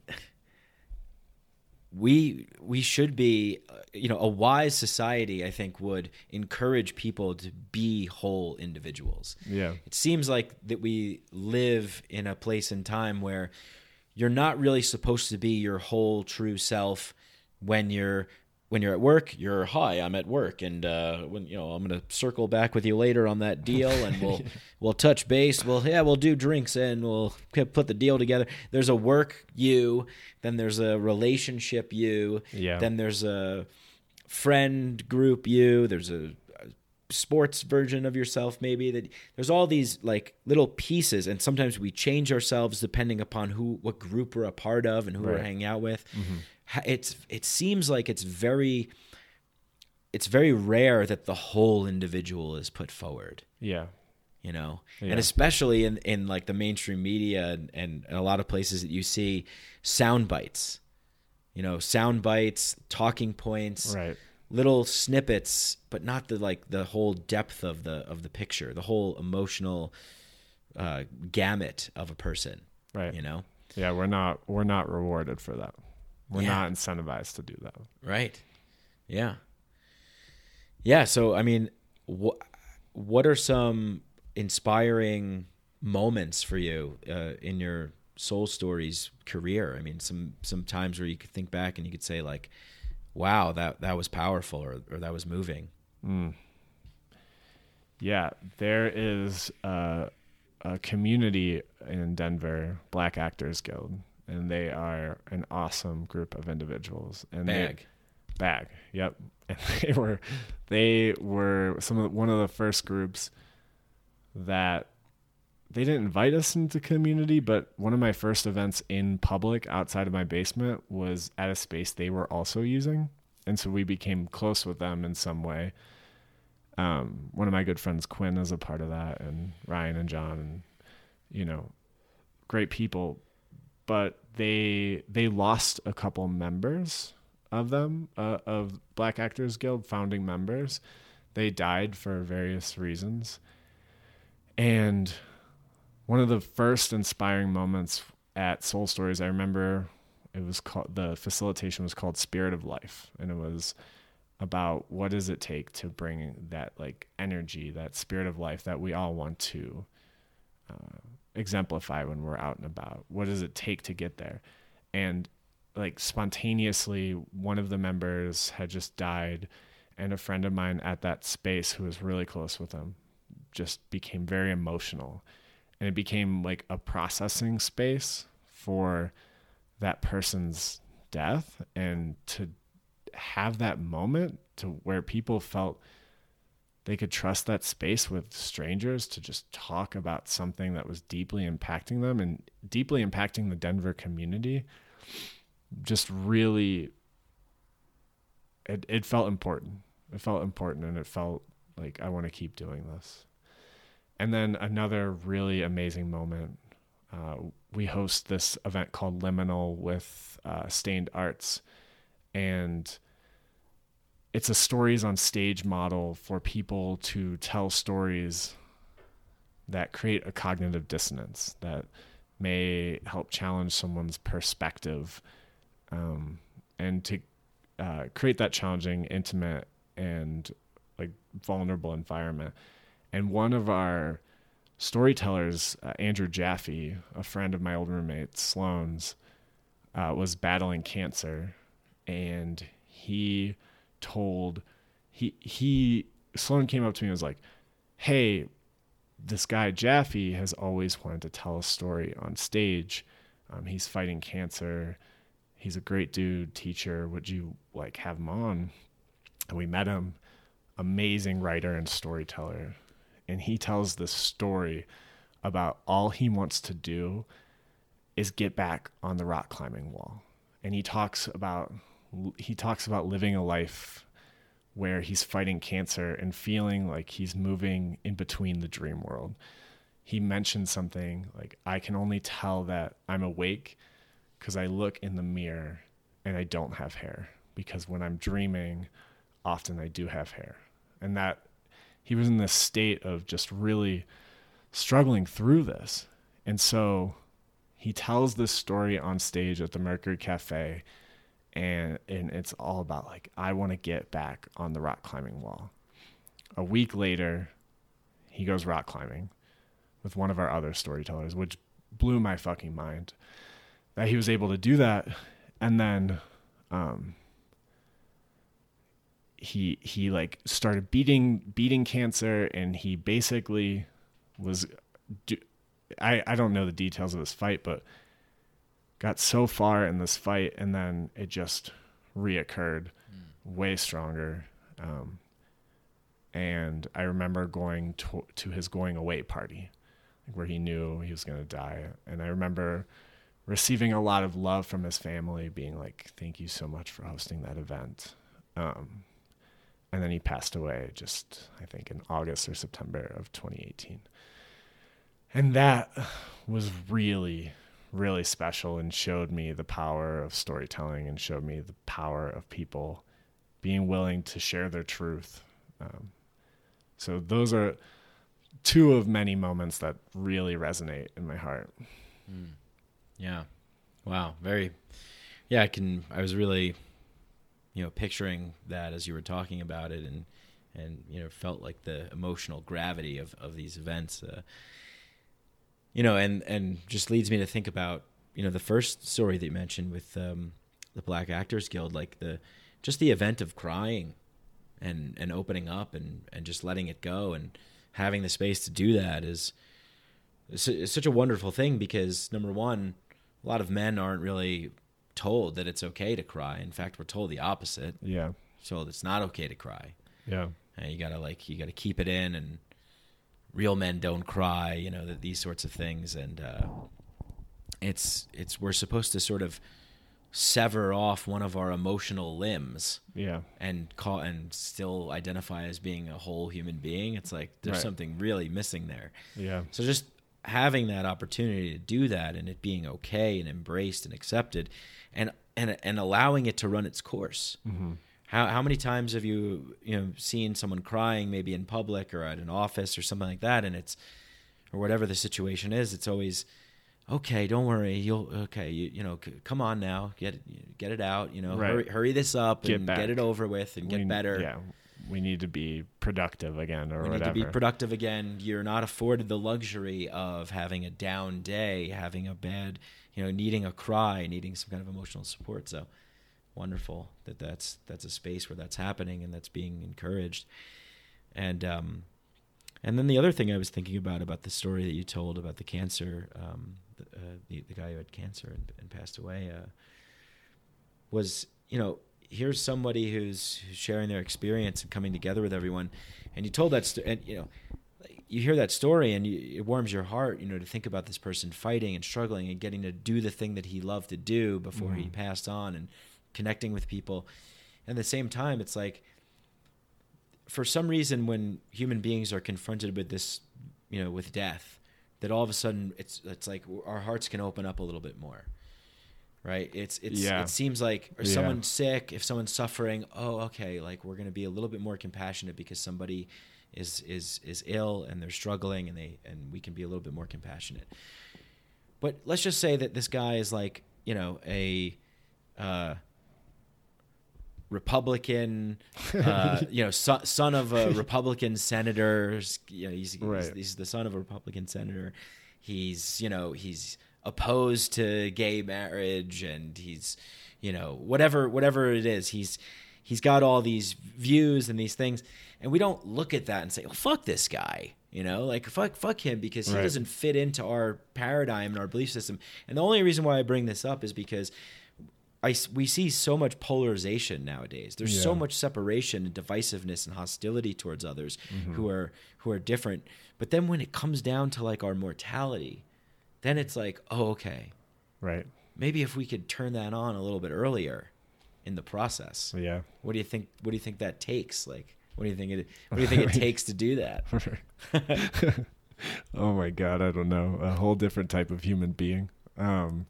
we we should be uh, you know a wise society i think would encourage people to be whole individuals Yeah. it seems like that we live in a place and time where you're not really supposed to be your whole true self when you're when you're at work you're hi i'm at work and uh when you know i'm gonna circle back with you later on that deal and we'll we'll touch base. We'll yeah we'll do drinks and we'll put the deal together. There's a work you then there's a relationship you Yeah. then there's a friend group you there's a sports version of yourself maybe that there's all these like little pieces and sometimes we change ourselves depending upon who what group we're a part of and who we're hanging out with mm-hmm. Ha- it's it seems like it's very it's very rare that the whole individual is put forward Yeah. you know Yeah. and especially in in like the mainstream media and, and a lot of places that you see sound bites you know sound bites talking points Right. Little snippets but not the like the whole depth of the of the picture the whole emotional uh gamut of a person Right. you know Yeah. We're not. We're not rewarded for that. We're Yeah. not incentivized to do that. Right. Yeah. Yeah. So, I mean, what what are some inspiring moments for you uh, in your soul stories career? I mean, some some times where you could think back and you could say like, "Wow, that that was powerful," or or that was moving. Hmm. Yeah, there is a, a community in Denver, Black Actors Guild, and they are an awesome group of individuals. And they- Bag. bag, yep. And they were, they were some of one of the first groups that they didn't invite us into community, but one of my first events in public outside of my basement was at a space they were also using, and so we became close with them in some way um, one of my good friends Quinn is a part of that, and Ryan and John, and you know, great people. But they they lost a couple members of them uh, of Black Actors Guild founding members. They died for various reasons, and one of the first inspiring moments at Soul Stories, I remember it was called the facilitation was called Spirit of Life, and it was about what does it take to bring that like energy, that spirit of life that we all want to uh, exemplify when we're out and about. What does it take to get there? And like spontaneously, one of the members had just died, and a friend of mine at that space who was really close with him just became very emotional, and it became like a processing space for that person's death and to have that moment to where people felt they could trust that space with strangers to just talk about something that was deeply impacting them and deeply impacting the Denver community just really it it felt important. It felt important, and it felt like I want to keep doing this. And then another really amazing moment. Uh, we host this event called Liminal with uh, Stained Arts, and it's a stories on stage model for people to tell stories that create a cognitive dissonance that may help challenge someone's perspective um, and to uh, create that challenging, intimate, and like vulnerable environment. And one of our storytellers, uh, Andrew Jaffe, a friend of my old roommate Sloan's, uh, was battling cancer, and he told he he Sloan came up to me and was like, "Hey, this guy Jaffe has always wanted to tell a story on stage. Um, he's fighting cancer. He's a great dude, teacher. Would you like have him on?" And we met him. Amazing writer and storyteller, and he tells this story about all he wants to do is get back on the rock climbing wall. And he talks about he talks about living a life where he's fighting cancer and feeling like he's moving in between the dream world. He mentioned something like I can only tell that I'm awake cuz I look in the mirror and I don't have hair because when I'm dreaming often I do have hair. And that he was in this state of just really struggling through this. And so he tells this story on stage at the Mercury Cafe and and it's all about like I want to get back on the rock climbing wall. A week later, he goes rock climbing with one of our other storytellers, which blew my fucking mind that he was able to do that and then um he he like started beating beating cancer and he basically was do, I I don't know the details of this fight but got so far in this fight and then it just reoccurred mm. way stronger um, and I remember going to, to his going away party like where he knew he was going to die and I remember receiving a lot of love from his family being like thank you so much for hosting that event um, and then he passed away just I think in August or September of 2018. And that was really really special and showed me the power of storytelling and showed me the power of people being willing to share their truth. Um, so those are two of many moments that really resonate in my heart. Mm. Yeah. Wow. Very. Yeah, I can. I was really you know, picturing that as you were talking about it, and and you know, felt like the emotional gravity of of these events. Uh, you know, and and just leads me to think about you know the first story that you mentioned with um, the Black Actors Guild, like the just the event of crying and and opening up and and just letting it go and having the space to do that is is such a wonderful thing because number one, a lot of men aren't really told that it's okay to cry. In fact, we're told the opposite. Yeah. So it's not okay to cry. Yeah. And you gotta like you gotta keep it in, and real men don't cry. You know that these sorts of things, and uh, it's it's we're supposed to sort of sever off one of our emotional limbs. Yeah. And call and still identify as being a whole human being. It's like there's Right. something really missing there. Yeah. So just having that opportunity to do that and it being okay and embraced and accepted and and and allowing it to run its course. Mm-hmm. How how many times have you you know seen someone crying maybe in public or at an office or something like that and it's or whatever the situation is it's always okay don't worry you'll okay you, you know c- come on now get it, get it out you know Right. hurry, hurry this up Get and back. get it over with and get We- better Yeah. We need to be productive again or we whatever. need to be productive again. You're not afforded the luxury of having a down day, having a bad, you know, needing a cry, needing some kind of emotional support. So wonderful that that's that's a space where that's happening and that's being encouraged. And um, and then the other thing I was thinking about about the story that you told about the cancer, um, the, uh, the the guy who had cancer and, and passed away, uh, was you know here's somebody who's, who's sharing their experience and coming together with everyone, and you told that story, and you know you hear that story and you, it warms your heart, you know, to think about this person fighting and struggling and getting to do the thing that he loved to do before he mm-hmm. passed on and connecting with people. And at the same time, it's like for some reason when human beings are confronted with this, you know, with death, that all of a sudden it's it's like our hearts can open up a little bit more. Right? It's it's Yeah. it seems like or Yeah. someone's sick, if someone's suffering, oh okay, like we're going to be a little bit more compassionate because somebody is is is ill and they're struggling and they and we can be a little bit more compassionate. But let's just say that this guy is like, you know, a uh, Republican, uh, you know, son, son of a Republican senator. You know, he's, he's, he's the son of a Republican senator. He's, you know, he's opposed to gay marriage, and he's, you know, whatever, whatever it is, he's, he's got all these views and these things, and we don't look at that and say, "Oh, fuck this guy." You know, like fuck, fuck him because he Right. doesn't fit into our paradigm and our belief system. And the only reason why I bring this up is because I we see so much polarization nowadays. There's so much separation and divisiveness and hostility towards others Mm-hmm. who are who are different. But then when it comes down to like our mortality, then it's like, oh, okay, Right. maybe if we could turn that on a little bit earlier in the process. Yeah. What do you think? What do you think that takes? Like, what do you think it? What do you think it takes to do that? oh my god, I don't know. A whole different type of human being. Um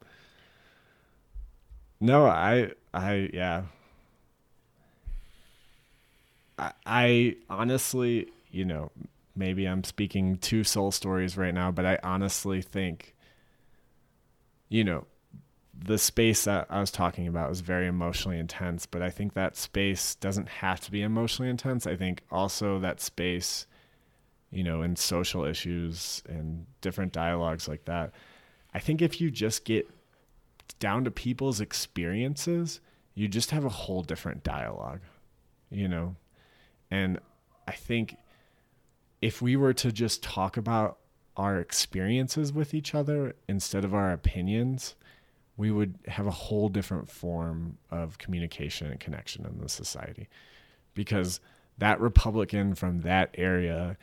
No, I I yeah. I, I honestly, you know, maybe I'm speaking to soul stories right now, but I honestly think you know, the space that I was talking about was very emotionally intense, but I think that space doesn't have to be emotionally intense. I think also that space, you know, in social issues and different dialogues like that, I think if you just get down to people's experiences, you just have a whole different dialogue, you know? And I think if we were to just talk about our experiences with each other instead of our opinions, we would have a whole different form of communication and connection in the society. Because that Republican from that area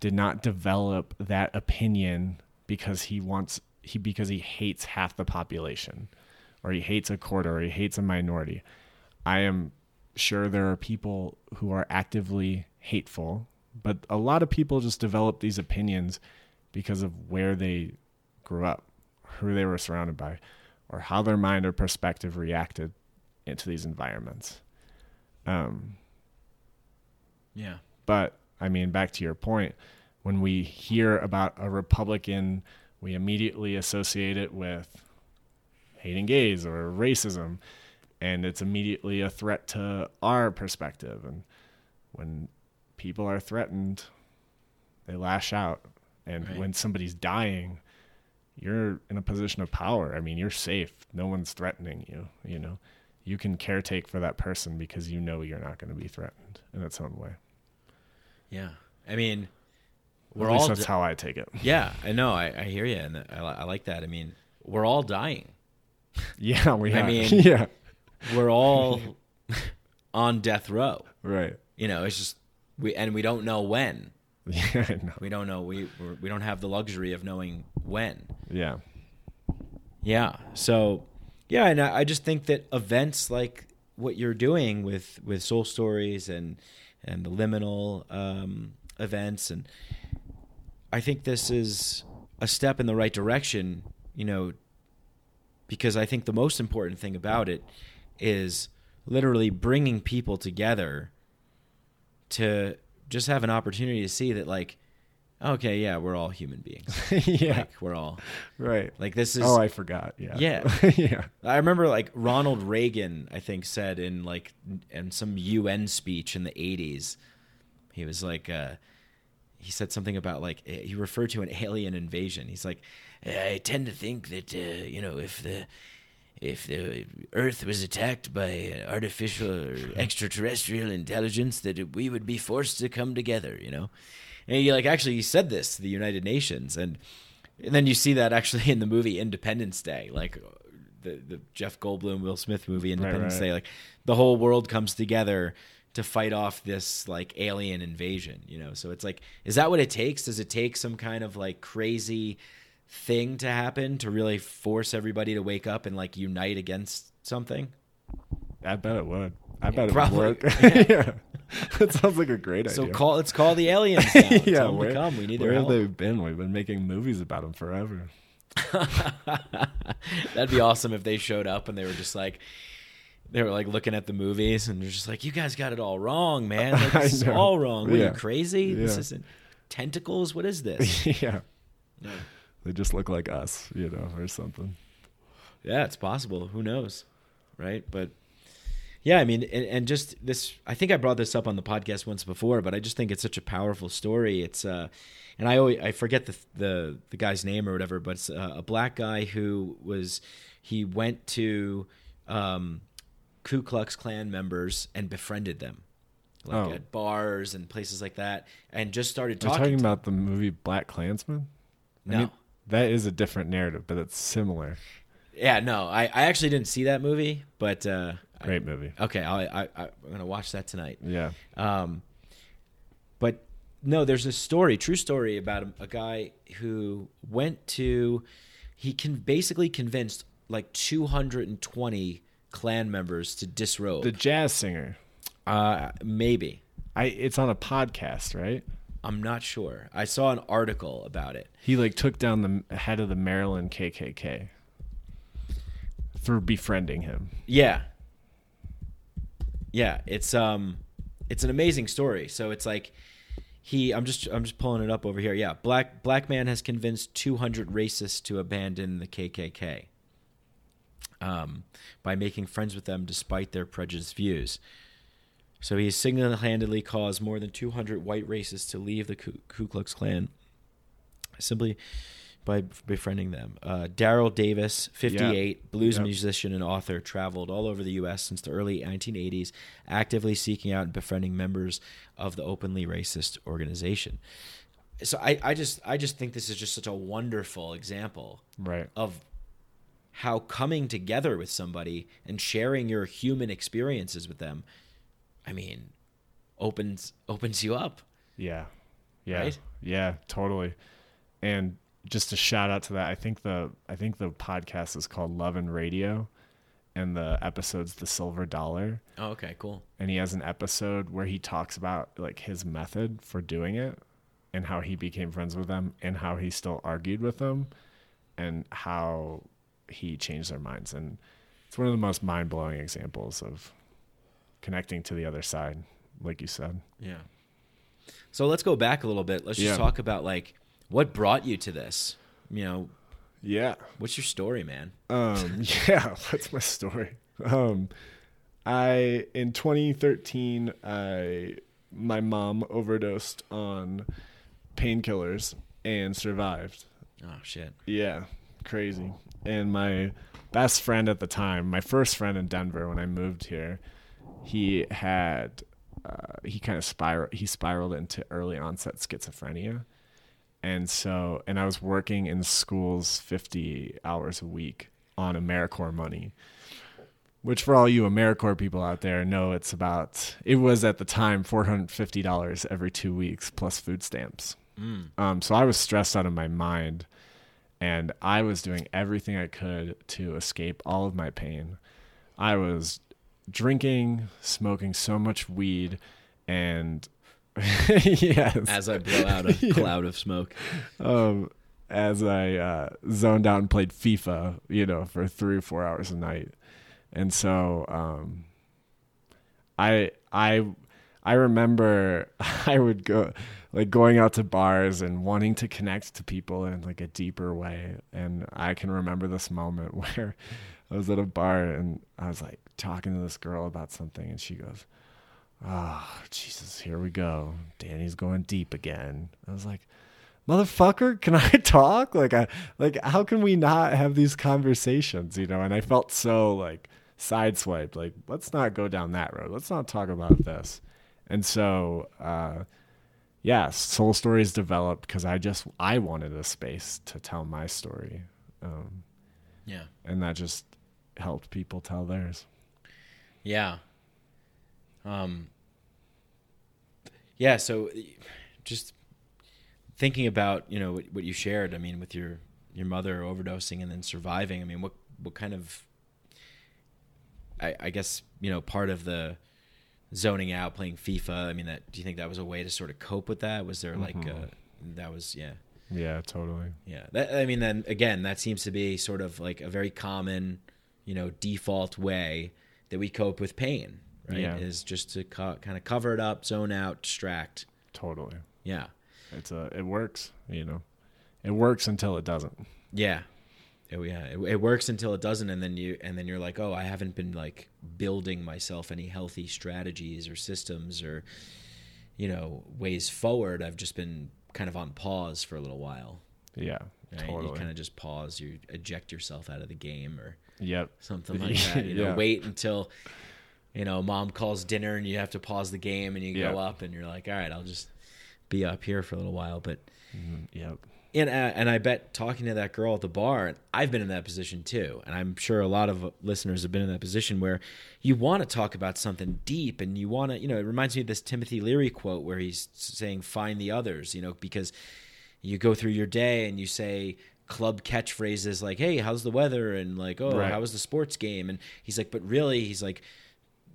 did not develop that opinion because he wants he because he hates half the population or he hates a quarter or he hates a minority. I am sure there are people who are actively hateful, but a lot of people just develop these opinions because of where they grew up, who they were surrounded by, or how their mind or perspective reacted into these environments. Um, Yeah. but I mean, back to your point, when we hear about a Republican, we immediately associate it with hating gays or racism, and it's immediately a threat to our perspective. And when people are threatened, they lash out. And Right. when somebody's dying, you're in a position of power. I mean, you're safe. No one's threatening you. You know, you can caretake for that person because you know you're not going to be threatened in its own way. Yeah. I mean, we're At least all that's di- how I take it. Yeah, I know. I, I hear you, and I, I like that. I mean, we're all dying. Yeah, we I mean- yeah, We're all on death row. right. You know, it's just we and we don't know when. Yeah, I. We don't know. We we're, we don't have the luxury of knowing when. Yeah, Yeah. So, yeah, and I I just think that events like what you're doing with with Soul Stories and and the liminal um, events, and I think this is a step in the right direction. You know, because I think the most important thing about it is literally bringing people together to just have an opportunity to see that, like, okay, yeah, we're all human beings. yeah, Like, we're all right. like this is oh, I forgot. Yeah, Yeah. yeah, I remember like Ronald Reagan, I think, said in like in some UN speech in the '80s, he was like, uh, he said something about like he referred to an alien invasion. He's like, I tend to think that uh, you know if the if the Earth was attacked by artificial or extraterrestrial intelligence, that we would be forced to come together. You know, and he like actually said this to the United Nations, and and then you see that actually in the movie Independence Day, like the the Jeff Goldblum Will Smith movie Independence right. Day, like the whole world comes together to fight off this like alien invasion, you know. So it's like is that what it takes? Does it take some kind of like crazy thing to happen to really force everybody to wake up and like unite against something? I bet it would. I bet Probably. it would work. yeah, that sounds like a great So idea. So call let's call the aliens. Now. yeah, where, to come. We need where their have they been? We've been making movies about them forever. That'd be awesome if they showed up and they were just like, they were like looking at the movies and they're just like, you guys got it all wrong, man. Like, this is all wrong. What are you crazy? This isn't tentacles. What is this? yeah, they just look like us, you know, or something. yeah, it's possible. Who knows, right? But yeah, I mean, and, and just this. I think I brought this up on the podcast once before, but I just think it's such a powerful story. It's uh, and I always I forget the the the guy's name or whatever, but it's uh, a black guy who was he went to um, Ku Klux Klan members and befriended them, like Oh. at bars and places like that, and just started Are talking. talking to- about the movie Black Klansman? no, that is a different narrative, but it's similar. yeah, no, I I actually didn't see that movie, but uh, I- Great movie. okay, I, I I'm gonna watch that tonight. Yeah. Um, but no, there's a story, true story about a, a guy who went to, he can basically convinced like 220 Klan members to disrobe. The jazz singer. uh, maybe. I it's on a podcast, right? I'm not sure. I saw an article about it. He like took down the head of the Maryland KKK through befriending him. Yeah. Yeah, it's um it's an amazing story. So it's like he I'm just I'm just pulling it up over here. Yeah, black black man has convinced 200 racists to abandon the KKK. Um by making friends with them despite their prejudiced views. So he has single-handedly caused more than 200 white racists to leave the Ku, Ku Klux Klan simply by befriending them. Uh, Daryl Davis, 58, blues Yep. musician and author, traveled all over the U.S. since the early 1980s, actively seeking out and befriending members of the openly racist organization. So I, I just I just think this is just such a wonderful example Right. of how coming together with somebody and sharing your human experiences with them, I mean, opens opens you up. Yeah. Yeah. Right? Yeah, totally. And just a shout out to that. I think the I think the podcast is called Love and Radio and the episode's The Silver Dollar. Oh, okay, cool. And he has an episode where he talks about like his method for doing it and how he became friends with them and how he still argued with them and how he changed their minds. And it's one of the most mind blowing examples of connecting to the other side, like you said. Yeah. So let's go back a little bit. Let's just Yeah. talk about like what brought you to this. You know, Yeah. what's your story, man? Um, yeah, that's my story. Um, I in 2013, I my mom overdosed on painkillers and survived. Oh shit. Yeah, crazy. And my best friend at the time, my first friend in Denver when I moved here, he had uh, he kind of spiral he spiraled into early onset schizophrenia. And so, and I was working in schools 50 hours a week on AmeriCorps money, which for all you AmeriCorps people out there know it's about, it was at the time $450 every two weeks plus food stamps. Um, so I was stressed out of my mind and I was doing everything I could to escape all of my pain. I was drinking, smoking so much weed, and yes, As I blow out a cloud of smoke. um, as I uh, zoned out and played FIFA, you know, for three or four hours a night, and so um, I I I remember I would go like going out to bars and wanting to connect to people in like a deeper way, and I can remember this moment where I was at a bar and I was like talking to this girl about something, and she goes. Oh, Jesus, here we go. Danny's going deep again. I was like, motherfucker, can I talk? Like I like how can we not have these conversations, you know? And I felt so like sideswiped, like, let's not go down that road. Let's not talk about this. And so uh yeah, soul stories developed because I just I wanted a space to tell my story. Um Yeah. and that just helped people tell theirs. Yeah. Um Yeah, so just thinking about, you know, what, what you shared, I mean, with your your mother overdosing and then surviving, I mean, what what kind of I, I guess, you know, part of the zoning out, playing FIFA. I mean, that do you think that was a way to sort of cope with that? Was there like Mm-hmm. uh, that was yeah. Yeah, totally. Yeah, that, I mean, then again, that seems to be sort of like a very common, you know, default way that we cope with pain. Right? Yeah. Is just to co- kind of cover it up, zone out, distract. Totally. Yeah, It's a it works, you know. It works until it doesn't. yeah, Oh, yeah. It, it works until it doesn't, and then you and then you're like, oh, I haven't been like building myself any healthy strategies or systems or, you know, ways forward. I've just been kind of on pause for a little while. Yeah, Right? You kind of just pause. You eject yourself out of the game or. Yep. something like that. You know, Yeah. wait until you know mom calls dinner and you have to pause the game and you go up and you're like, all right, I'll just be up here for a little while. But Yep. and uh, and I bet talking to that girl at the bar, and I've been in that position too, and I'm sure a lot of listeners have been in that position where you want to talk about something deep and you want to, you know, it reminds me of this Timothy Leary quote where he's saying, "Find the others," you know, because you go through your day and you say club catchphrases like hey how's the weather? and like oh Right. how was the sports game? And he's like but really he's like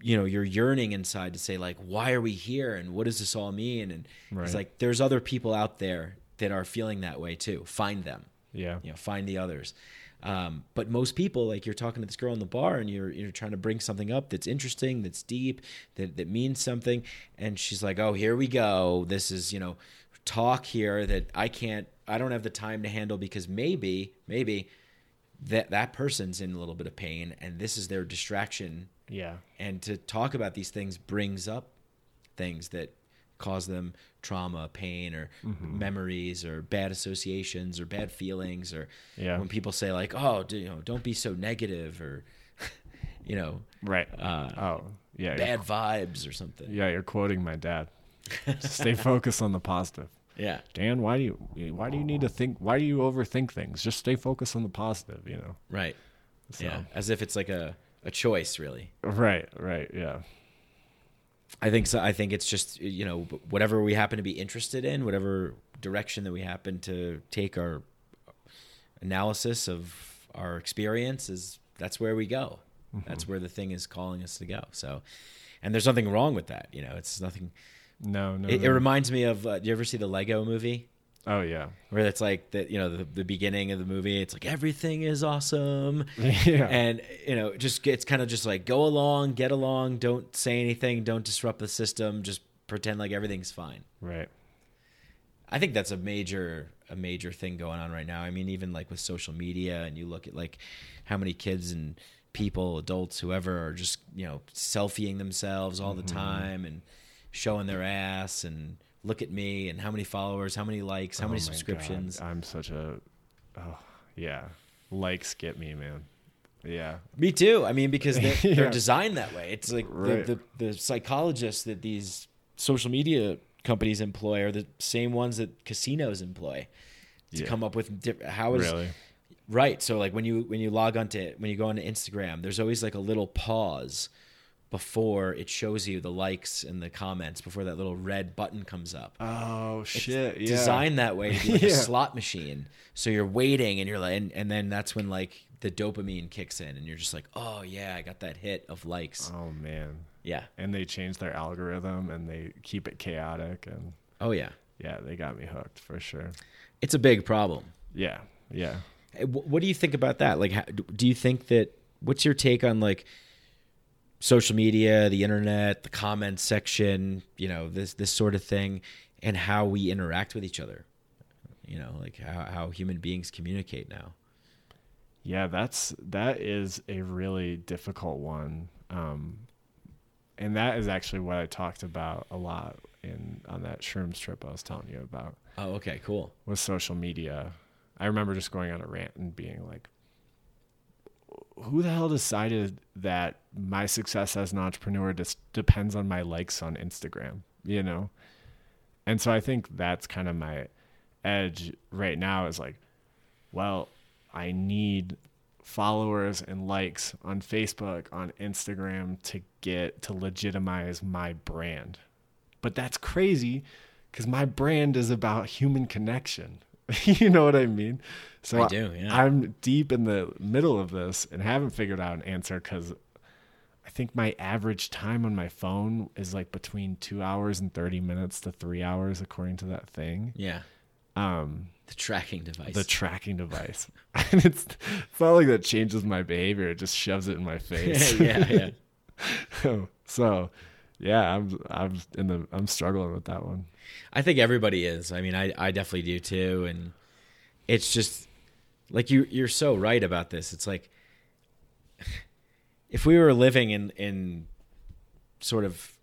you know you're yearning inside to say like why are we here and what does this all mean? And Right. he's like there's other people out there that are feeling that way too. Find them. Yeah. you know find the others. Um, but most people like you're talking to this girl in the bar and you're you're trying to bring something up that's interesting that's deep that that means something. And she's like oh here we go. This is you know talk here that I can't I don't have the time to handle because maybe maybe that that person's in a little bit of pain and this is their distraction Yeah. and to talk about these things brings up things that cause them trauma, pain, or Mm-hmm. memories, or bad associations, or bad feelings, or Yeah. when people say like, "Oh, do, you know, don't be so negative," or you know, Right. Uh, oh, yeah. bad vibes or something. Yeah, you're quoting my dad. Stay focused on the positive. Yeah, Dan, why do you why do you need to think why do you overthink things? Just stay focused on the positive, you know. right. So, Yeah, as if it's like a a choice, really. Right, right, yeah. I think so. I think it's just you know whatever we happen to be interested in, whatever direction that we happen to take our analysis of our experience is that's where we go. Mm-hmm. That's where the thing is calling us to go. So, and there's nothing wrong with that. You know, it's nothing. No, no. It, it reminds me of. Uh, do you ever see the Lego Movie? oh yeah. Where it's like the you know the, the beginning of the movie, it's like everything is awesome, Yeah. and you know just it's kind of just like go along, get along, don't say anything, don't disrupt the system, just pretend like everything's fine. Right. I think that's a major a major thing going on right now. I mean, even like with social media, and you look at like how many kids and people, adults, whoever, are just you know selfieing themselves all the time and showing their ass and look at me and how many followers, how many likes, how Oh many my God, subscriptions. I'm such a oh yeah. Likes get me, man. Yeah. Me too. I mean, because they're, they're designed that way. It's like Right. the, the the psychologists that these social media companies employ are the same ones that casinos employ to Yeah. come up with diff- how is Really? right. So like when you when you log onto when you go onto Instagram, there's always like a little pause before it shows you the likes and the comments before that little red button comes up. Oh shit. Yeah. Designed that way to be like a slot machine. So you're waiting and you're like, and, and then that's when like the dopamine kicks in and you're just like, oh yeah, I got that hit of likes. Oh man. Yeah. And they change their algorithm and they keep it chaotic and Oh yeah. yeah, they got me hooked for sure. It's a big problem. Yeah. Yeah. What do you think about that? Like, how, do you think that? What's your take on like social media, the internet, the comment section? You know, this this sort of thing, and how we interact with each other. You know, like how how human beings communicate now. Yeah, that's that is a really difficult one. Um and that is actually what I talked about a lot in on that shrooms trip I was telling you about Oh, okay, cool. with social media. I remember just going on a rant and being like who the hell decided that my success as an entrepreneur just depends on my likes on Instagram, you know? And so I think that's kind of my edge right now is like, well, I need followers and likes on Facebook, on Instagram to get to legitimize my brand. But that's crazy because my brand is about human connection. you know what I mean? So I do, yeah. I'm deep in the middle of this and haven't figured out an answer because I think my average time on my phone is like between two hours and 30 minutes to three hours, according to that thing. Yeah. Um, The tracking device. the tracking device. and it's, it's not like that changes my behavior. It just shoves it in my face. yeah, yeah. so, yeah, I'm, I'm in the, I'm struggling with that one. I think everybody is. I mean, I, I definitely do too. And it's just like you you're so right about this. It's like if we were living in in sort of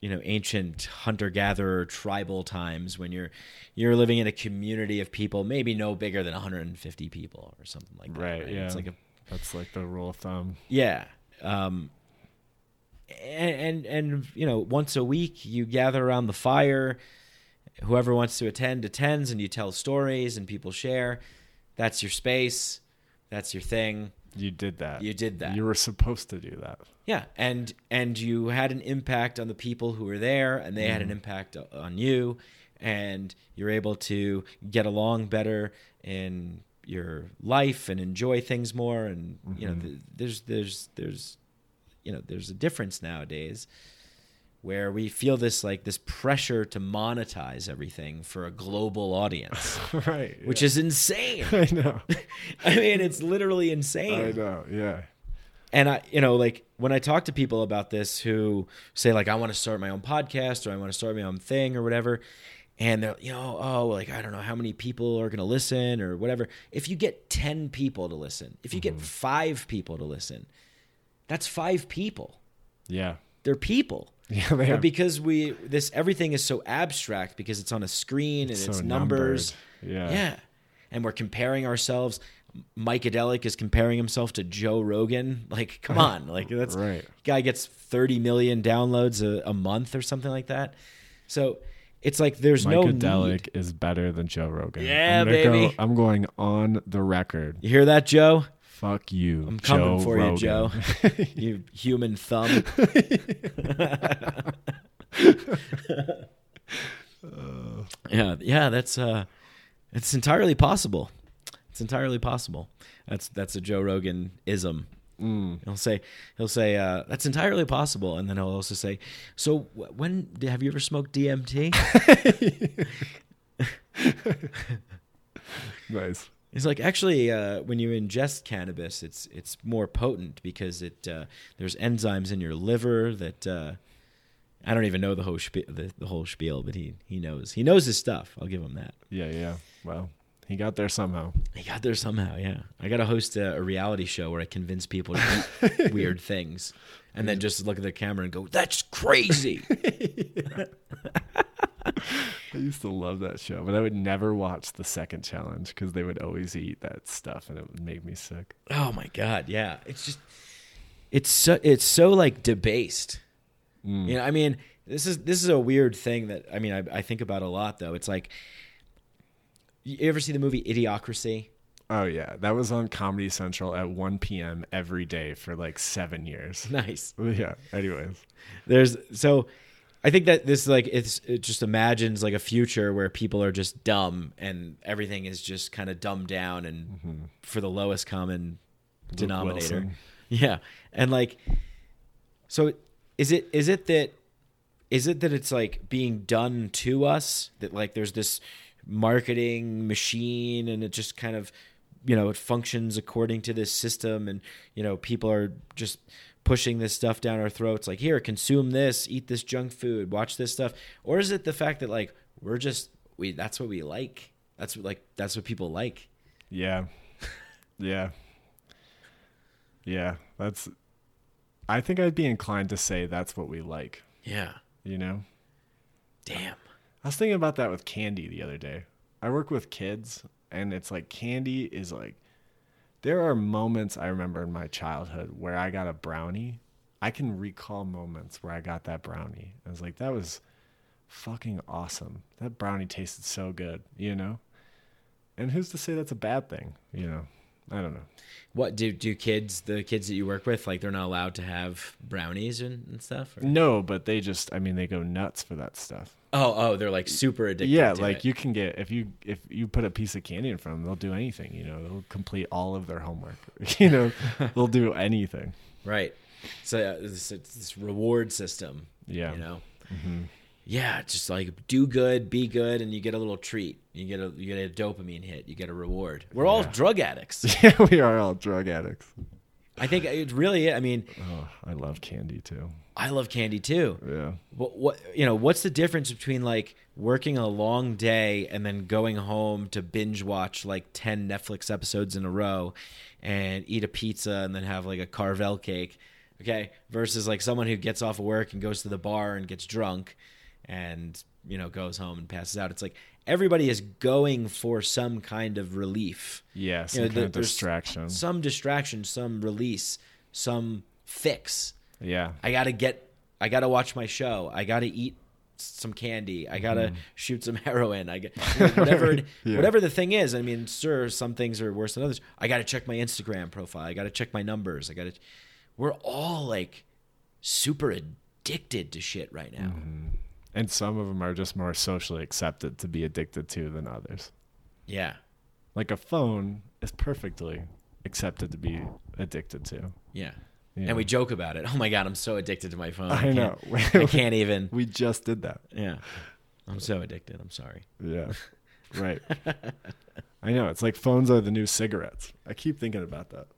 you know ancient hunter gatherer tribal times when you're you're living in a community of people maybe no bigger than 150 people or something like that Right. Yeah. it's like a That's like the rule of thumb. yeah. Um, and, and and you know, once a week you gather around the fire. Whoever wants to attend attends, and you tell stories, and people share. That's your space. That's your thing. You did that. You did that. You were supposed to do that. Yeah, and and you had an impact on the people who were there, and they had an mm-hmm. impact on you, and you're able to get along better in your life and enjoy things more. And you know, mm-hmm. th- there's there's there's you know there's a difference nowadays where we feel this like this pressure to monetize everything for a global audience, right. which is insane. I know. I mean, it's literally insane I know. Yeah. and I, you know, like when I talk to people about this who say like I want to start my own podcast or I want to start my own thing or whatever, and they're you know oh like I don't know how many people are going to listen or whatever. If you get ten people to listen, if you get mm-hmm. five people to listen, that's five people. Yeah. They're people. Yeah. They are. because we this everything is so abstract because it's on a screen and So it's numbers. numbered. Yeah. Yeah. And we're comparing ourselves. Micadelic is comparing himself to Joe Rogan. Like, come on. Like that's Right. guy gets 30 million downloads a, a month or something like that. So it's like there's Mike no Adelic need. is better than Joe Rogan. Yeah, I'm gonna go- baby. I'm going on the record. You hear that, Joe? Fuck you. I'm coming Joe for Rogan. you, Joe. you human thumb. yeah, yeah, that's uh it's entirely possible. It's entirely possible. That's that's a Joe Rogan ism. Mm. He'll say he'll say uh, that's entirely possible, and then he'll also say, "So wh- when have you ever smoked DMT?" nice. He's like, actually, uh, when you ingest cannabis, it's it's more potent because it uh, there's enzymes in your liver that uh, I don't even know the whole spe- the, the whole spiel, but he he knows he knows his stuff. I'll give him that. Yeah. Yeah. Well, he got there somehow. He got there somehow. Yeah, I got to host a, a reality show where I convince people to eat weird things, and then just look at the camera and go, "That's crazy." I used to love that show, but I would never watch the second challenge because they would always eat that stuff, and it would make me sick. Oh my god, yeah. It's just it's so it's so like debased. Mm. You know, I mean, this is this is a weird thing that I mean I, I think about a lot though. It's like you ever see the movie Idiocracy? Oh yeah, that was on Comedy Central at 1 p.m. every day for like seven years. Nice. Yeah. Anyways. There's so I think that this like it's it just imagines like a future where people are just dumb and everything is just kind of dumbed down and mm-hmm. for the lowest common denominator. Yeah. And like so is it is it that is it that it's like being done to us that like there's this marketing machine and it just kind of you know it functions according to this system and you know people are just pushing this stuff down our throats like here consume this eat this junk food watch this stuff or is it the fact that like we're just we that's what we like that's what like that's what people like Yeah. Yeah. Yeah. That's. I think I'd be inclined to say that's what we like. yeah You know. damn I was thinking about that with candy the other day. I work with kids, and it's like candy is like. There are moments I remember in my childhood where I got a brownie. I can recall moments where I got that brownie. I was like, that was fucking awesome. That brownie tasted so good, you know? And who's to say that's a bad thing, you know? I don't know. what do do kids the kids that you work with like they're not allowed to have brownies and, and stuff or? No, but they just, I mean, they go nuts for that stuff. Oh oh they're like super addicted yeah like it. you can get if you if you put a piece of candy in front of them they'll do anything you know they'll complete all of their homework you know they'll do anything Right. So uh, it's this reward system. Yeah. You know. Mm-hmm. Yeah, just like do good, be good, and you get a little treat. You get a you get a dopamine hit. You get a reward. We're all drug addicts. Yeah, we are all drug addicts. I think it's really. I mean, Oh, I love candy too. I love candy too. Yeah. What, what you know? What's the difference between like working a long day and then going home to binge watch like ten Netflix episodes in a row, and eat a pizza and then have like a Carvel cake, okay? Versus like someone who gets off of work and goes to the bar and gets drunk, and you know goes home and passes out. It's like everybody is going for some kind of relief. Yeah, some You know, kind the- of distraction. Some distraction, some release, some fix. yeah. I gotta get, I gotta watch my show. I gotta eat some candy. I gotta mm-hmm. shoot some heroin. I get whatever, Yeah. whatever the thing is. I mean, sure, some things are worse than others. I gotta check my Instagram profile. I gotta check my numbers. I gotta. We're all like super addicted to shit right now. Mm-hmm. And some of them are just more socially accepted to be addicted to than others. Yeah, Like a phone is perfectly accepted to be addicted to. yeah. Yeah. And we joke about it. Oh my god, I'm so addicted to my phone. I can't- know. I can't even. We just did that. Yeah, I'm so addicted. I'm sorry. Yeah. Right. I know. It's like phones are the new cigarettes. I keep thinking about that.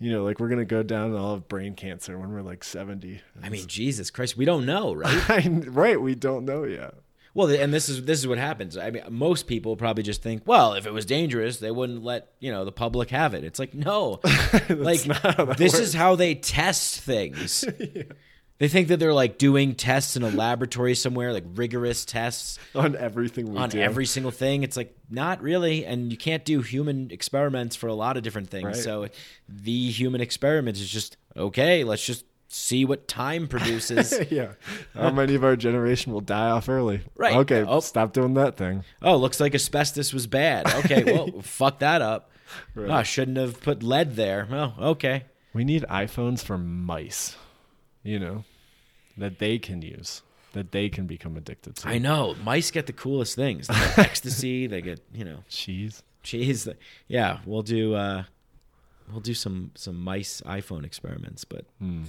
You know, like we're going to go down and all have brain cancer when we're like 70. I mean, Jesus Christ, we don't know, right? Right. We don't know yet. Well, and this is this is what happens. I mean, most people probably just think, well, if it was dangerous, they wouldn't let you know the public have it. It's like no, like not how that this works. is how they test things. They think that they're like doing tests in a laboratory somewhere, like rigorous tests On everything we on do. every single thing. It's like not really, and you can't do human experiments for a lot of different things. Right. So the human experiment is just okay. Let's just see what time produces. yeah. How many of our generation will die off early? Right. Okay. Oh. Stop doing that thing. Oh, looks like asbestos was bad. Okay, well, fuck that up. Right. Oh, I shouldn't have put lead there. Oh, okay. We need iPhones for mice, you know, that they can use, that they can become addicted to. I know. Mice get the coolest things. They get ecstasy. They get, you know, Cheese. cheese. Yeah, we'll do. uh We'll do some some mice iPhone experiments, but Hmm.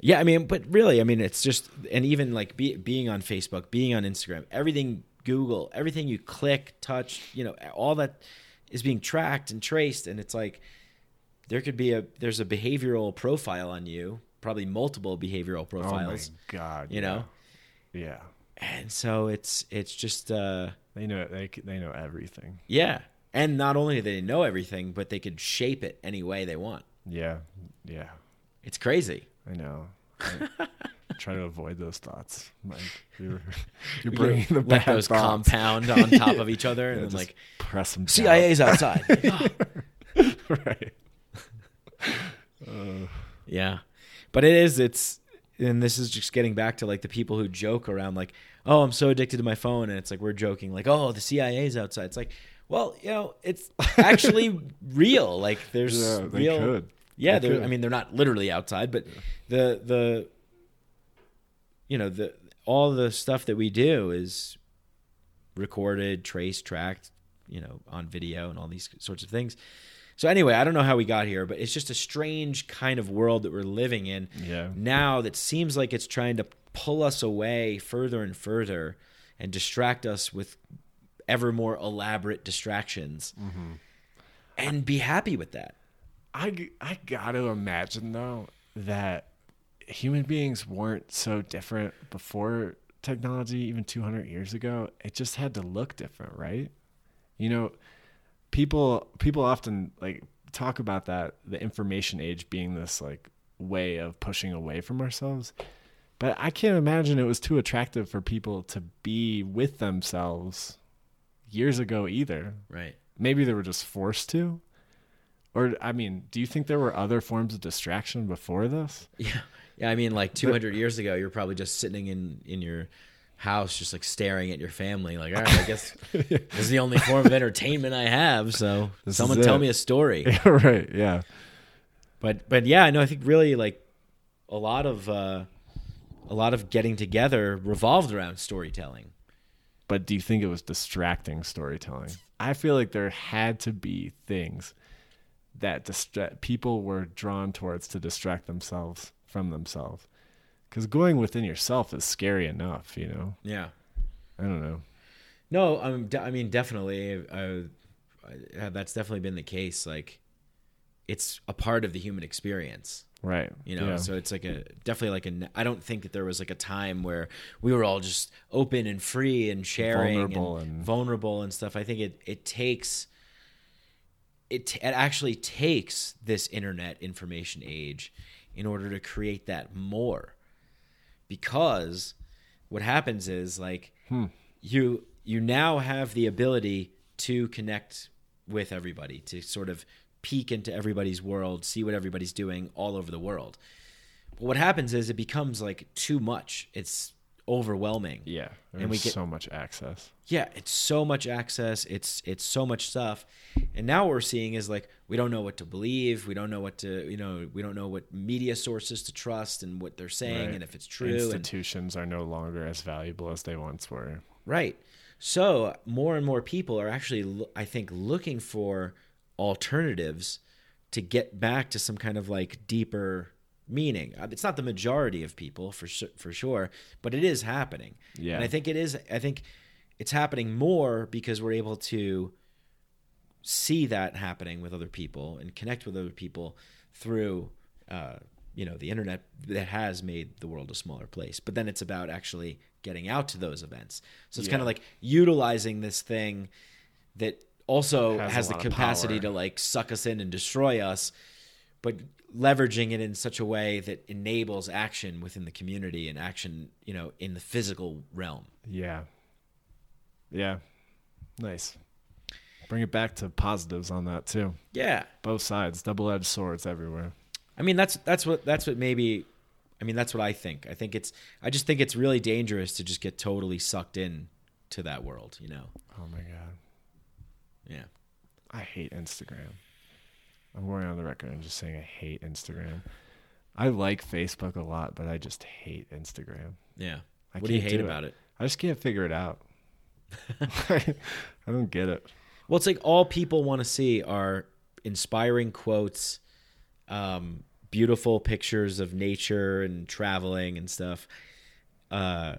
yeah, I mean, but really, I mean, it's just and even like be, being on Facebook, being on Instagram, everything Google, everything you click, touch, you know, all that is being tracked and traced, and it's like there could be a there's a behavioral profile on you, probably multiple behavioral profiles, Oh my god. you know, Yeah. and so it's it's just uh They know they they know everything. yeah, and not only do they know everything, but they could shape it any way they want. Yeah. Yeah. It's crazy. I know. I try to avoid those thoughts. Like you're, you're bringing the Let those thoughts. compound on top of each other, Yeah, and then like press them. CIA's outside. Oh, right. Yeah. But it is, it's, and this is just getting back to like the people who joke around, like, oh, I'm so addicted to my phone. And it's like, we're joking, like, oh, the CIA's outside. It's like, well, you know, it's actually real. Like, there's Yeah, real. could. Yeah. They. I mean, they're not literally outside, but the, the, you know, the, all the stuff that we do is recorded, traced, tracked, you know, on video and all these sorts of things. So anyway, I don't know how we got here, but it's just a strange kind of world that we're living in Yeah. now that seems like it's trying to pull us away further and further and distract us with ever more elaborate distractions. Mm-hmm. And be happy with that. I I got to imagine though that human beings weren't so different before technology even 200 years ago it just had to look different right you know people people often like talk about that the information age being this like way of pushing away from ourselves but i can't imagine it was too attractive for people to be with themselves years ago either Right. maybe they were just forced to or i mean do you think there were other forms of distraction before this Yeah. Yeah. I mean, like 200 years ago, you're probably just sitting in, in your house, just like staring at your family. Like, all right, I guess this is the only form of entertainment I have. So This someone tell me a story. right yeah but but yeah, I know. I think really like a lot of uh, a lot of getting together revolved around storytelling. but do you think it was distracting storytelling i feel like there had to be things that distra- people were drawn towards to distract themselves from themselves. Because going within yourself is scary enough, you know. Yeah. I don't know. No, um, I mean definitely. Uh, uh, that's definitely been the case. Like, it's a part of the human experience. Right. You know, Yeah. so it's like a definitely like a. I don't think that there was like a time where we were all just open and free and sharing Vulnerable and, and- vulnerable and stuff. I think it it takes. It, it actually takes this internet information age in order to create that more because what happens is like hmm. you you now have the ability to connect with everybody to sort of peek into everybody's world see what everybody's doing all over the world. But what happens is it becomes like too much. It's overwhelming yeah. There's and we get- so much access. yeah it's so much access it's it's so much stuff and now what we're seeing is like we don't know what to believe we don't know what to you know we don't know what media sources to trust and what they're saying Right. and if it's true and, Institutions are no longer as valuable as they once were. right so more and more people are actually i think looking for alternatives to get back to some kind of like deeper meaning. Uh, it's not the majority of people for for sure but it is happening. Yeah. and i think it is i think it's happening more because we're able to see that happening with other people and connect with other people through uh, you know the internet that has made the world a smaller place. But then it's about actually getting out to those events. So it's kind of like utilizing this thing that also Has has, the capacity to like suck us in and destroy us but leveraging it in such a way that enables action within the community and action you know in the physical realm Yeah. Yeah. Nice. Bring it back to positives on that too. yeah Both sides, double-edged swords everywhere. I mean, that's that's what that's what maybe. I mean, that's what I think. I think it's. I just think it's really dangerous to just get totally sucked in to that world. You know. Oh my god. Yeah. I hate Instagram. I'm going on the record and just saying I hate Instagram. I like Facebook a lot, but I just hate Instagram. Yeah. I what do you hate do about it? I just can't figure it out. I don't get it. Well, it's like all people want to see are inspiring quotes, um, beautiful pictures of nature and traveling and stuff, uh,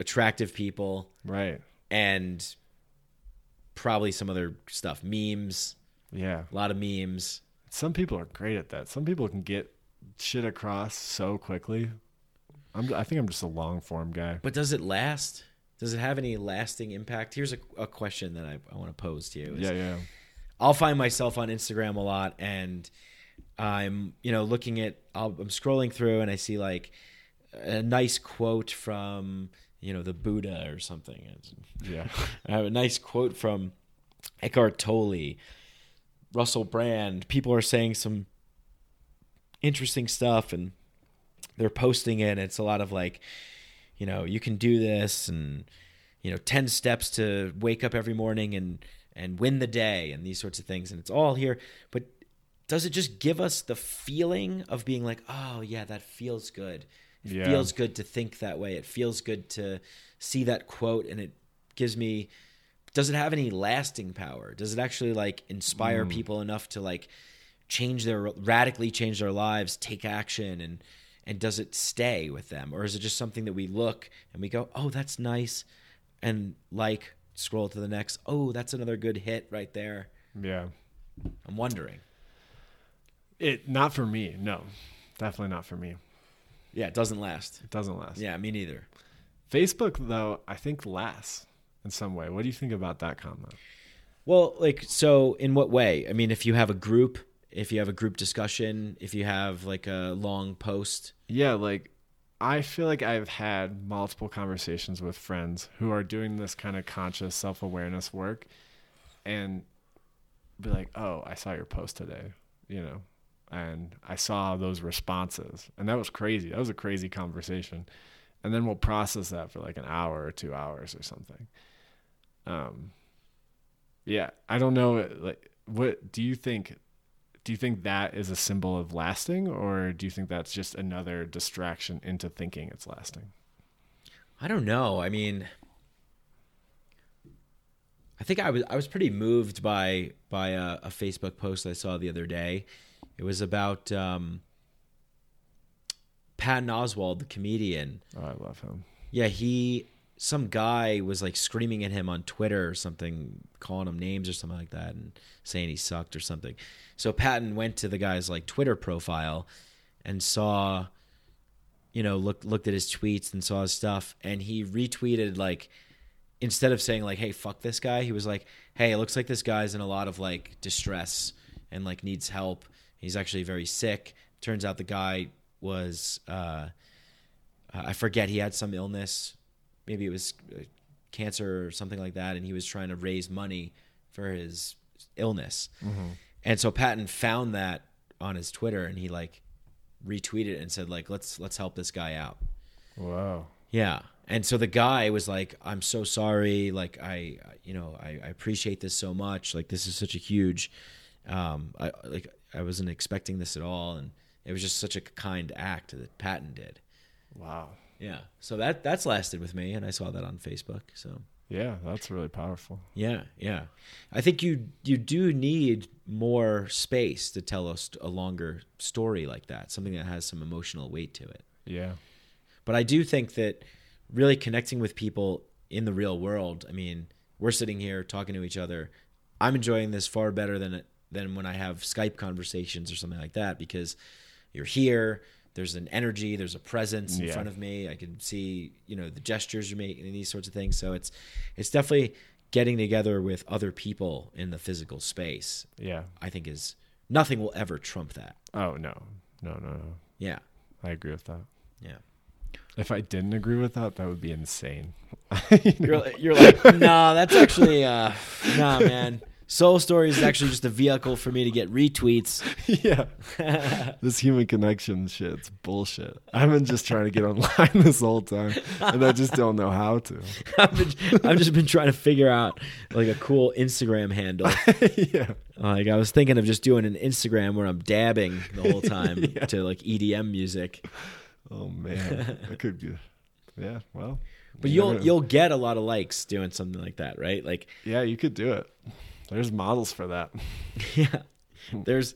attractive people, Right. and probably some other stuff, memes, Yeah. a lot of memes. Some people are great at that. Some people can get shit across so quickly. I'm, I think I'm just a long form guy. But does it last? Does it have any lasting impact? Here's a, a question that I, I want to pose to you. is Yeah, yeah. I'll find myself on Instagram a lot, and I'm you know looking at I'll, I'm scrolling through and I see like a nice quote from you know the Buddha or something. It's- Yeah. I have a nice quote from Eckhart Tolle, Russell Brand. People are saying some interesting stuff and they're posting it. And it's a lot of like, you know, you can do this and, you know, 10 steps to wake up every morning and, and win the day and these sorts of things. And it's all here. But does it just give us the feeling of being like, oh, yeah, that feels good? It Yeah. feels good to think that way. It feels good to see that quote and it gives me does it have any lasting power? Does it actually like inspire hmm. people enough to like change their radically change their lives, take action and and does it stay with them or is it just something that we look and we go, "Oh, that's nice." And like scroll to the next, "Oh, that's another good hit right there." Yeah. I'm wondering. It not for me. No. Definitely not for me. Yeah, it doesn't last. It doesn't last. Yeah, me neither. Facebook though, I think lasts in some way. What do you think about that comment? Well, like so in what way? I mean, if you have a group, if you have a group discussion, if you have like a long post, Yeah, like I feel like I've had multiple conversations with friends who are doing this kind of conscious self awareness work and be like, Oh, I saw your post today, you know, and I saw those responses. And that was crazy. That was a crazy conversation. And then we'll process that for like an hour or two hours or something. Um yeah, I don't know like what do you think do you think that is a symbol of lasting or do you think that's just another distraction into thinking it's lasting I don't know. I mean, I think I was I was pretty moved by by a, a Facebook post I saw the other day. It was about um, Patton Oswalt, the comedian. Oh, I love him. Yeah, he some guy was like screaming at him on Twitter or something, calling him names or something like that, and saying he sucked or something. So Patton went to the guy's like Twitter profile and saw, you know, looked looked at his tweets and saw his stuff, and he retweeted like instead of saying like, "Hey, fuck this guy," he was like, "Hey, it looks like this guy's in a lot of like distress and like needs help. He's actually very sick." Turns out the guy was. uh I forget he had some illness, maybe it was uh, cancer or something like that, and he was trying to raise money for his illness. And so Patton found that on his Twitter, and he like retweeted it and said like, "Let's let's help this guy out." Wow. Yeah. And so the guy was like, "I'm so sorry. Like I, you know, I, I appreciate this so much. Like this is such a huge, um, I like I wasn't expecting this at all, and it was just such a kind act that Patton did." Wow. Yeah. So that that's lasted with me, and I saw that on Facebook. So Yeah, that's really powerful. yeah, yeah. I think you you do need more space to tell us a longer story like that, something that has some emotional weight to it. Yeah. But I do think that really connecting with people in the real world. I mean, we're sitting here talking to each other. I'm enjoying this far better than than when I have Skype conversations or something like that because you're here. There's an energy. There's a presence in Yeah. front of me. I can see, you know, the gestures you're making and these sorts of things. So it's it's definitely getting together with other people in the physical space. Yeah. I think is nothing will ever trump that. Oh no. No, no, no. Yeah, I agree with that. yeah. If I didn't agree with that, that would be insane. You're, you're like, nah, that's actually, uh, nah, man. Soul Story is actually just a vehicle for me to get retweets. yeah. this human connection shit's bullshit. I've been just trying to get online this whole time, and I just don't know how to. I've, been, I've just been trying to figure out like a cool Instagram handle. yeah. Like I was thinking of just doing an Instagram where I'm dabbing the whole time to like EDM music. Oh man, that could be. Yeah. Well. But you you'll never- you'll get a lot of likes doing something like that, right? Like Yeah, you could do it. There's models for that. yeah there's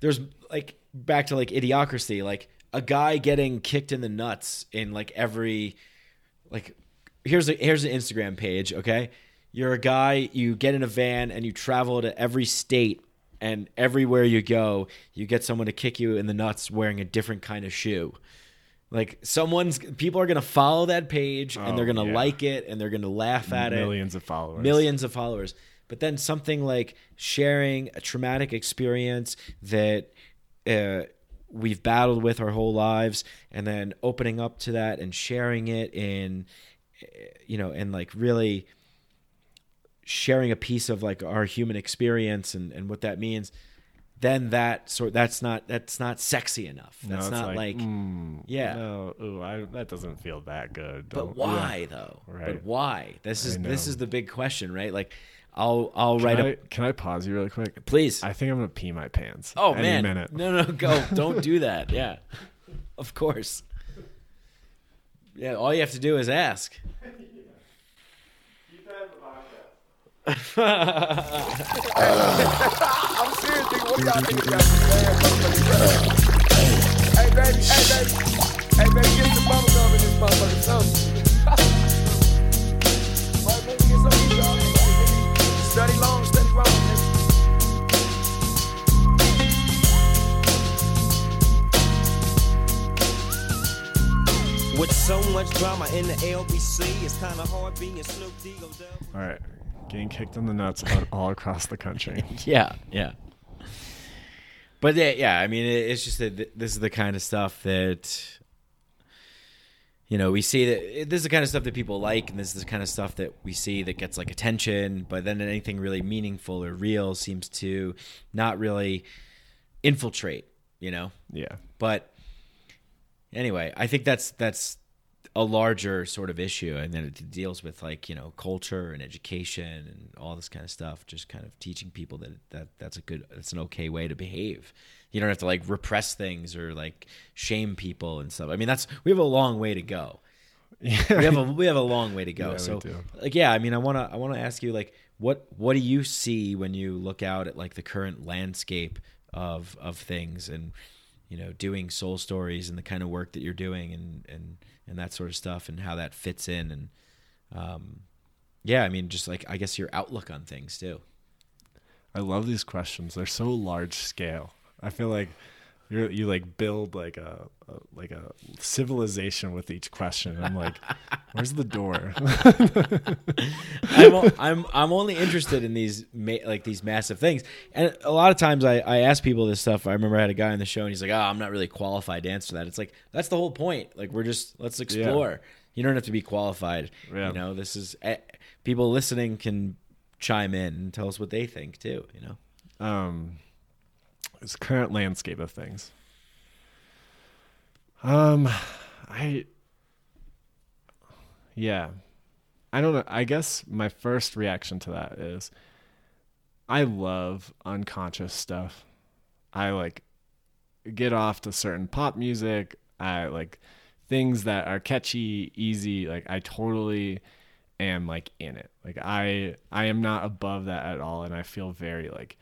there's like back to like idiocracy like a guy getting kicked in the nuts in like every like here's a here's an instagram page okay you're a guy you get in a van and you travel to every state and everywhere you go you get someone to kick you in the nuts wearing a different kind of shoe like someone's people are gonna follow that page and they're Oh, gonna yeah. like it and they're gonna laugh at it Millions of followers. millions of followers. But then something like sharing a traumatic experience that uh, we've battled with our whole lives, and then opening up to that and sharing it in, you know, and like really sharing a piece of like our human experience and, and what that means. Then that sort that's not that's not sexy enough. That's it's not like, mm, yeah. No, ooh, I, that doesn't feel that good. but Don't- why yeah. though? Right. But why? This is this is the big question, right? Like, I'll I'll Can write I, a can I pause you really quick? please. I think I'm gonna pee my pants. Oh any man, minute. no, no, go! Don't do that. Yeah, of course. Yeah, all you have to do is ask. I'm serious, nigga. What do y'all niggas got to Hey, baby, hey, baby. Hey, baby, get some bubble gum in this motherfucker. Study long, study wrong. With so much drama in the LBC, it's kind of hard being Snoop Dogg. All right, getting kicked in the nuts all, all across the country. Yeah, yeah. But yeah, yeah, I mean, it's just that this is the kind of stuff that you know we see that eh, this is the kind of stuff that people like, and this is the kind of stuff that we see that gets like attention. But then anything really meaningful or real seems to not really infiltrate. You know, Yeah, but anyway, I think that's that's a larger sort of issue, and then it deals with like you know culture and education and all this kind of stuff. Just kind of teaching people that that that's a good, that's an okay way to behave. You don't have to like repress things or like shame people and stuff. I mean, that's we have a long way to go. we have a we have a long way to go. Yeah, so like yeah, I mean I wanna I wanna ask you like what what do you see when you look out at like the current landscape of of things and you know doing soul stories and the kind of work that you're doing and and and that sort of stuff and how that fits in and um yeah, I mean just like I guess your outlook on things too. I love these questions. They're so large scale. I feel like you you like build like a, a like a civilization with each question. I'm like, where's the door? I'm, o- I'm I'm only interested in these ma- like these massive things, and a lot of times I, I ask people this stuff. I remember I had a guy on the show, and he's like, "Oh, I'm not really qualified to answer that." It's like that's the whole point. Like we're just let's explore. You don't have to be qualified. Yeah. You know, this is eh, people listening can chime in and tell us what they think too. You know, um, this current landscape of things. Um, I, yeah, I don't know. I guess my first reaction to that is, I love unconscious stuff. I like get off to certain pop music. I like things that are catchy, easy. Like I totally am like in it. Like I I am not above that at all and I feel very like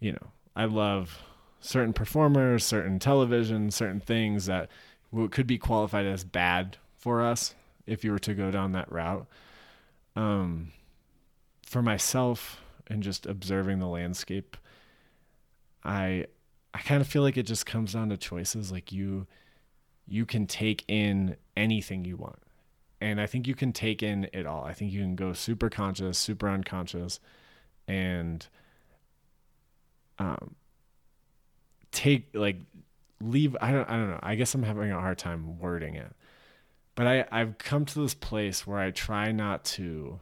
you know, I love certain performers, certain television, certain things that could be qualified as bad for us if you were to go down that route. Um, for myself and just observing the landscape, I I kind of feel like it just comes down to choices. Like you you can take in anything you want. And I think you can take in it all. I think you can go super conscious, super unconscious, and um take like leave I don't I don't know. I guess I'm having a hard time wording it. But I I've come to this place where I try not to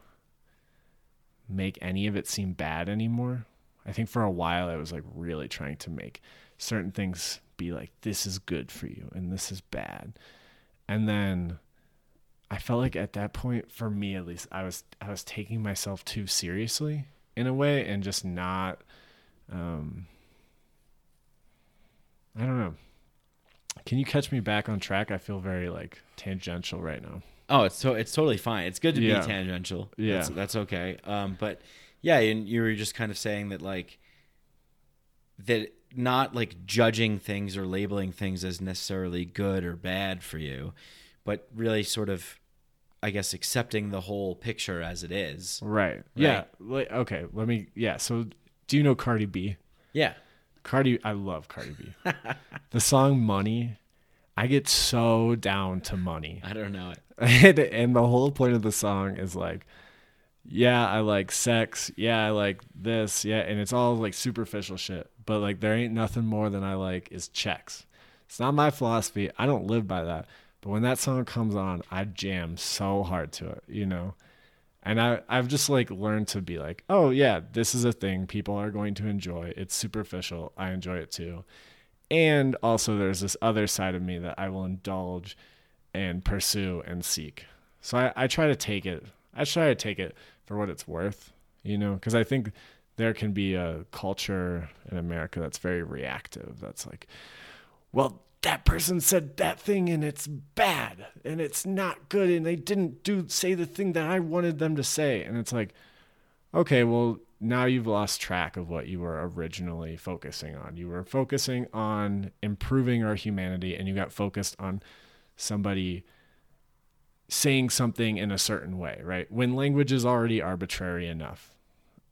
make any of it seem bad anymore. I think for a while I was like really trying to make certain things be like this is good for you and this is bad. And then I felt like at that point for me at least I was I was taking myself too seriously in a way and just not um I don't know. Can you catch me back on track? I feel very like tangential right now. Oh, it's so it's totally fine. It's good to Yeah. be tangential. Yeah. that's, that's okay. Um, but yeah, and you were just kind of saying that like that not like judging things or labeling things as necessarily good or bad for you, but really sort of, I guess, accepting the whole picture as it is. Right. Yeah. Like, okay. Let me. Yeah. So, do you know Cardi B? Yeah. Cardi. I love Cardi B. the song "Money." I get so down to money. I don't know it. and, and the whole point of the song is like yeah i like sex yeah i like this yeah and it's all like superficial shit but like there ain't nothing more than i like is checks it's not my philosophy i don't live by that but when that song comes on i jam so hard to it you know and i i've just like learned to be like oh yeah this is a thing people are going to enjoy it's superficial i enjoy it too and also there's this other side of me that i will indulge and pursue and seek. So I, I try to take it. I try to take it for what it's worth, you know, because I think there can be a culture in America that's very reactive. That's like, well, that person said that thing and it's bad and it's not good and they didn't do say the thing that I wanted them to say. And it's like, okay, well, now you've lost track of what you were originally focusing on. You were focusing on improving our humanity and you got focused on somebody saying something in a certain way, right? When language is already arbitrary enough.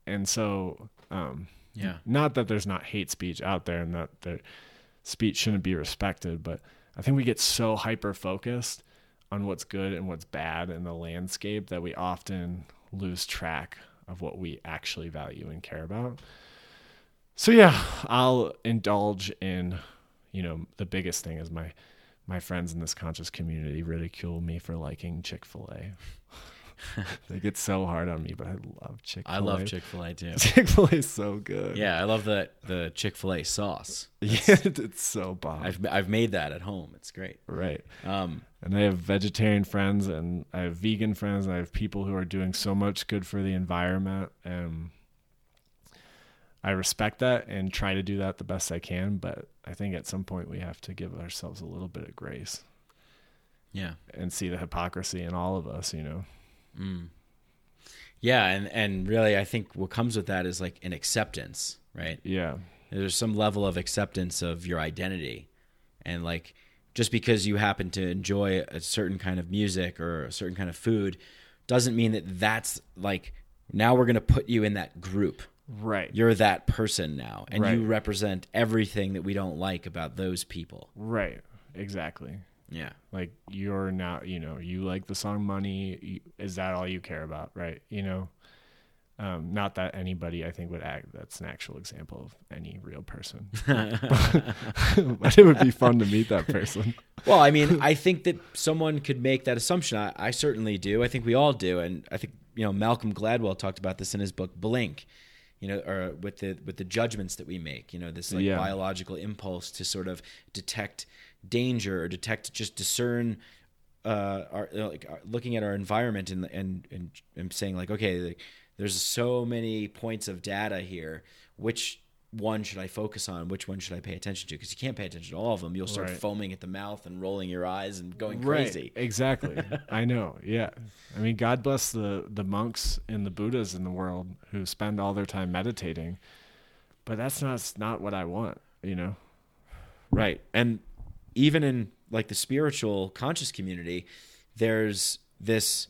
And so, um, Yeah. not that there's not hate speech out there and that their speech shouldn't be respected, but I think we get so hyper focused on what's good and what's bad in the landscape that we often lose track of what we actually value and care about. So yeah, I'll indulge in, you know, the biggest thing is my my friends in this conscious community ridicule me for liking Chick-fil-A. they get so hard on me, but I love Chick-fil-A. I love Chick Fil A too. Chick-fil-A is so good. Yeah, I love the the Chick Fil A sauce. Yeah, it's so bomb. I've I've made that at home. It's great. right. Um, And I have vegetarian friends and I have vegan friends and I have people who are doing so much good for the environment and I respect that and try to do that the best I can, but I think at some point we have to give ourselves a little bit of grace. Yeah. and see the hypocrisy in all of us. You know. Mm. Yeah, and and really I think what comes with that is like an acceptance, right? Yeah. There's some level of acceptance of your identity. And like just because you happen to enjoy a certain kind of music or a certain kind of food doesn't mean that that's like now we're going to put you in that group. Right. You're that person now and you represent everything that we don't like about those people. right. Exactly. Yeah. Like you're now, you know, you like the song "Money." Is that all you care about, right? You know, um, not that anybody I think would act. That's an actual example of any real person, but it would be fun to meet that person. Well, I mean, I think that someone could make that assumption. I, I certainly do. I think we all do, and I think you know Malcolm Gladwell talked about this in his book Blink. You know, or with the with the judgments that we make. You know, this like Yeah. biological impulse to sort of detect danger or detect just discern. Uh, our like uh, looking at our environment and and and, and saying like, okay, like, there's so many points of data here. Which one should I focus on? Which one should I pay attention to? Because you can't pay attention to all of them. You'll start Right. foaming at the mouth and rolling your eyes and going crazy. Right. Exactly. I know. Yeah. I mean, God bless the the monks and the Buddhas in the world who spend all their time meditating, but that's not not what I want. You know. Right. And even in like the spiritual conscious community, there's this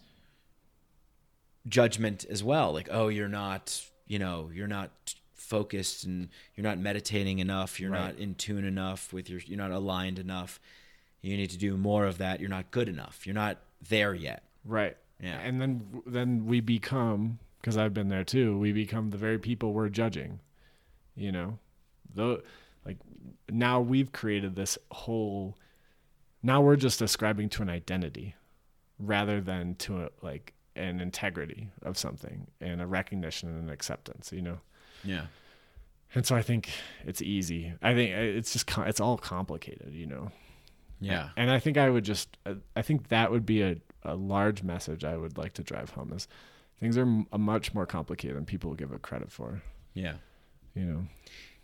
judgment as well. Like, oh, you're not, you know, you're not focused and you're not meditating enough. You're Right. not in tune enough with your, you're not aligned enough. You need to do more of that. You're not good enough. You're not there yet. Right. Yeah. And then then we become because I've been there too. We become the very people we're judging. You know, though, now we've created this whole. Now we're just ascribing to an identity, rather than to a, like an integrity of something and a recognition and an acceptance. You know. Yeah. And so I think it's easy. I think it's just it's all complicated, you know. Yeah. And I think I would just uh, I think that would be a a large message I would like to drive home is things are m- much more complicated than people give it credit for, Yeah. you know.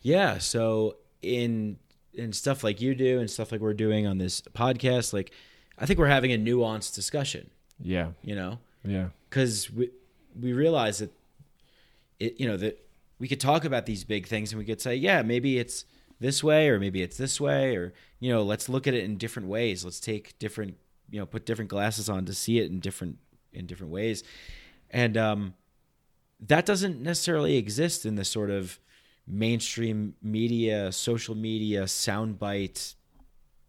Yeah. So in in stuff like you do and stuff like we're doing on this podcast, like I think we're having a nuanced discussion. Yeah. You know, Yeah. because we we realize that it you know that we could talk about these big things and we could say yeah maybe it's this way or maybe it's this way or you know let's look at it in different ways let's take different you know put different glasses on to see it in different in different ways and um that doesn't necessarily exist in the sort of mainstream media social media soundbite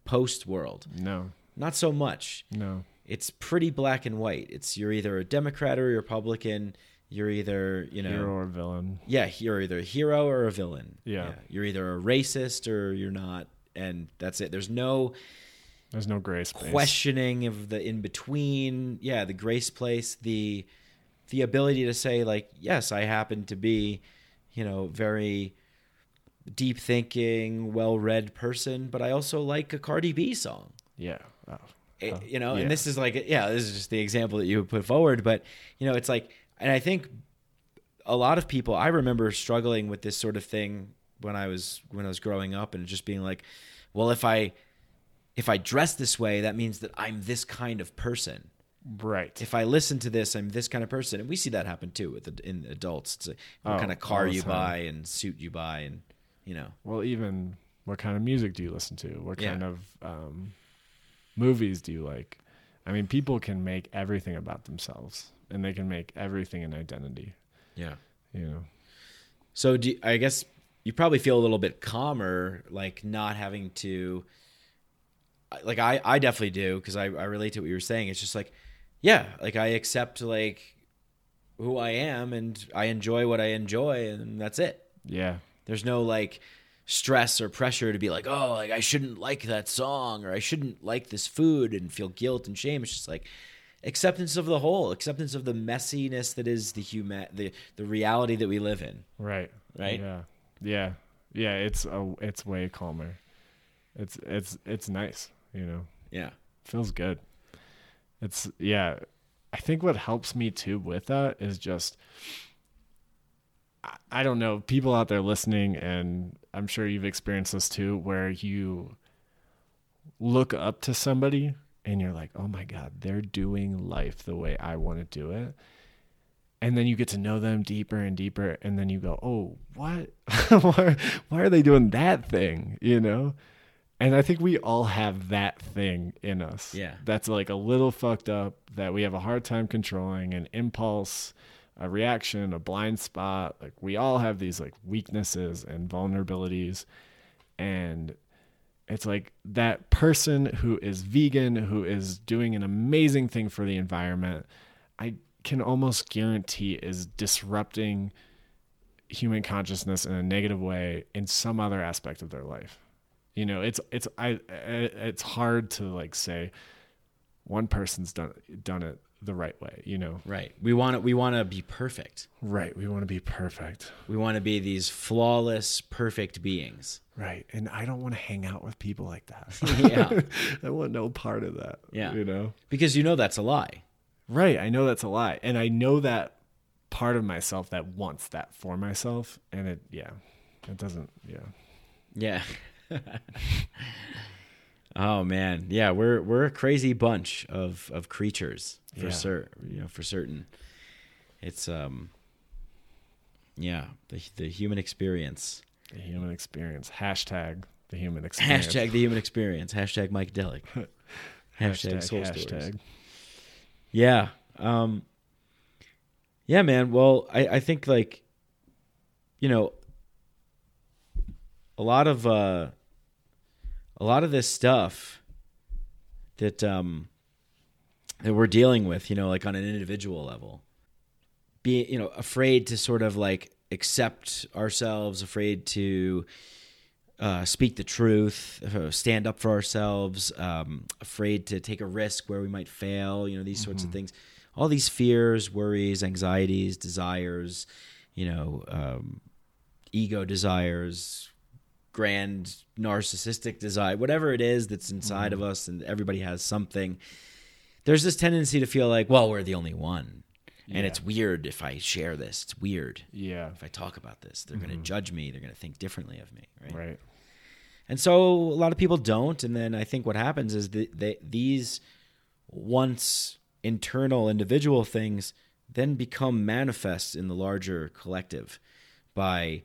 post world No. not so much No. it's pretty black and white. It's you're either a Democrat or a Republican. You're either you know Hero or villain. yeah you're either a hero or a villain. Yeah. you're either a racist or you're not, and that's it. There's no There's no grace space. questioning of the in between. Yeah, the grace place, the the ability to say like yes, I happen to be you know very deep thinking, well read person, but I also like a Cardi B song. Yeah. Oh. It- Oh, you know yeah. and this is like yeah this is just the example that you put forward but you know it's like and i think a lot of people i remember struggling with this sort of thing when i was when i was growing up and just being like well if i if i dress this way that means that i'm this kind of person Right. if i listen to this i'm this kind of person and we see that happen too with the, in adults it's like what Oh, kind of car you time. buy and suit you buy and you know Well, even what kind of music do you listen to? What Yeah. kind of um, movies do you like? I mean, people can make everything about themselves, and they can make everything an identity. yeah You know. So do you- I guess you probably feel a little bit calmer, like not having to. Like I, I definitely do because I, I relate to what you were saying. It's just like, yeah, like I accept like who I am and I enjoy what I enjoy and that's it. Yeah. There's no like stress or pressure to be like, oh, like I shouldn't like that song or I shouldn't like this food and feel guilt and shame. It's just like acceptance of the whole, acceptance of the messiness that is the human, the the reality that we live in. Right. Right? Yeah. Yeah. Yeah. It's a. It's way calmer. It's it's it's nice. You know. Yeah. feels good. It's yeah. I think what helps me too with that is just I- don't know, people out there listening and I'm sure you've experienced this too where you look up to somebody and you're like, oh my God, they're doing life the way I want to do it. And then you get to know them deeper and deeper. And then you go, oh, what? why, why are they doing that thing? You know? And I think we all have that thing in us. Yeah. That's like a little fucked up that we have a hard time controlling an impulse, a reaction, a blind spot. Like we all have these like weaknesses and vulnerabilities. And it's like that person who is vegan, who is doing an amazing thing for the environment, I can almost guarantee is disrupting human consciousness in a negative way in some other aspect of their life. You know, it's it's I it's hard to like say one person's done done it the right way, you know. Right. We want to we want to be perfect. Right. We want to be perfect. We want to be these flawless, perfect beings. Right. And I don't want to hang out with people like that. Yeah. I want no part of that. Yeah. You know? Because you know that's a lie. Right. I know that's a lie. And I know that part of myself that wants that for myself. And it, yeah, it doesn't, yeah. Yeah. oh man, yeah, we're we're a crazy bunch of of creatures for Yeah. cer- you know, for certain. It's um, yeah, the the human experience. The human experience. Hashtag the human experience. Hashtag the human experience. Hashtag Micadelic. Hashtag, soul stories. hashtag. Yeah. Um Yeah, man. Well, I I think like you know a lot of uh a lot of this stuff that um that we're dealing with, you know, like on an individual level. Be you know, afraid to sort of like accept ourselves, afraid to uh, speak the truth, uh, stand up for ourselves, um, afraid to take a risk where we might fail, you know, these sorts of things. All these fears, worries, anxieties, desires, you know, um, ego desires, grand narcissistic desire, whatever it is that's inside of mm-hmm. us, and everybody has something. There's this tendency to feel like, well, we're the only one. And it's weird if I share this. It's weird Yeah. if I talk about this. They're going to mm-hmm. judge me. They're going to think differently of me, right? Right. And so a lot of people don't. And then I think what happens is that they, these once internal individual things then become manifest in the larger collective by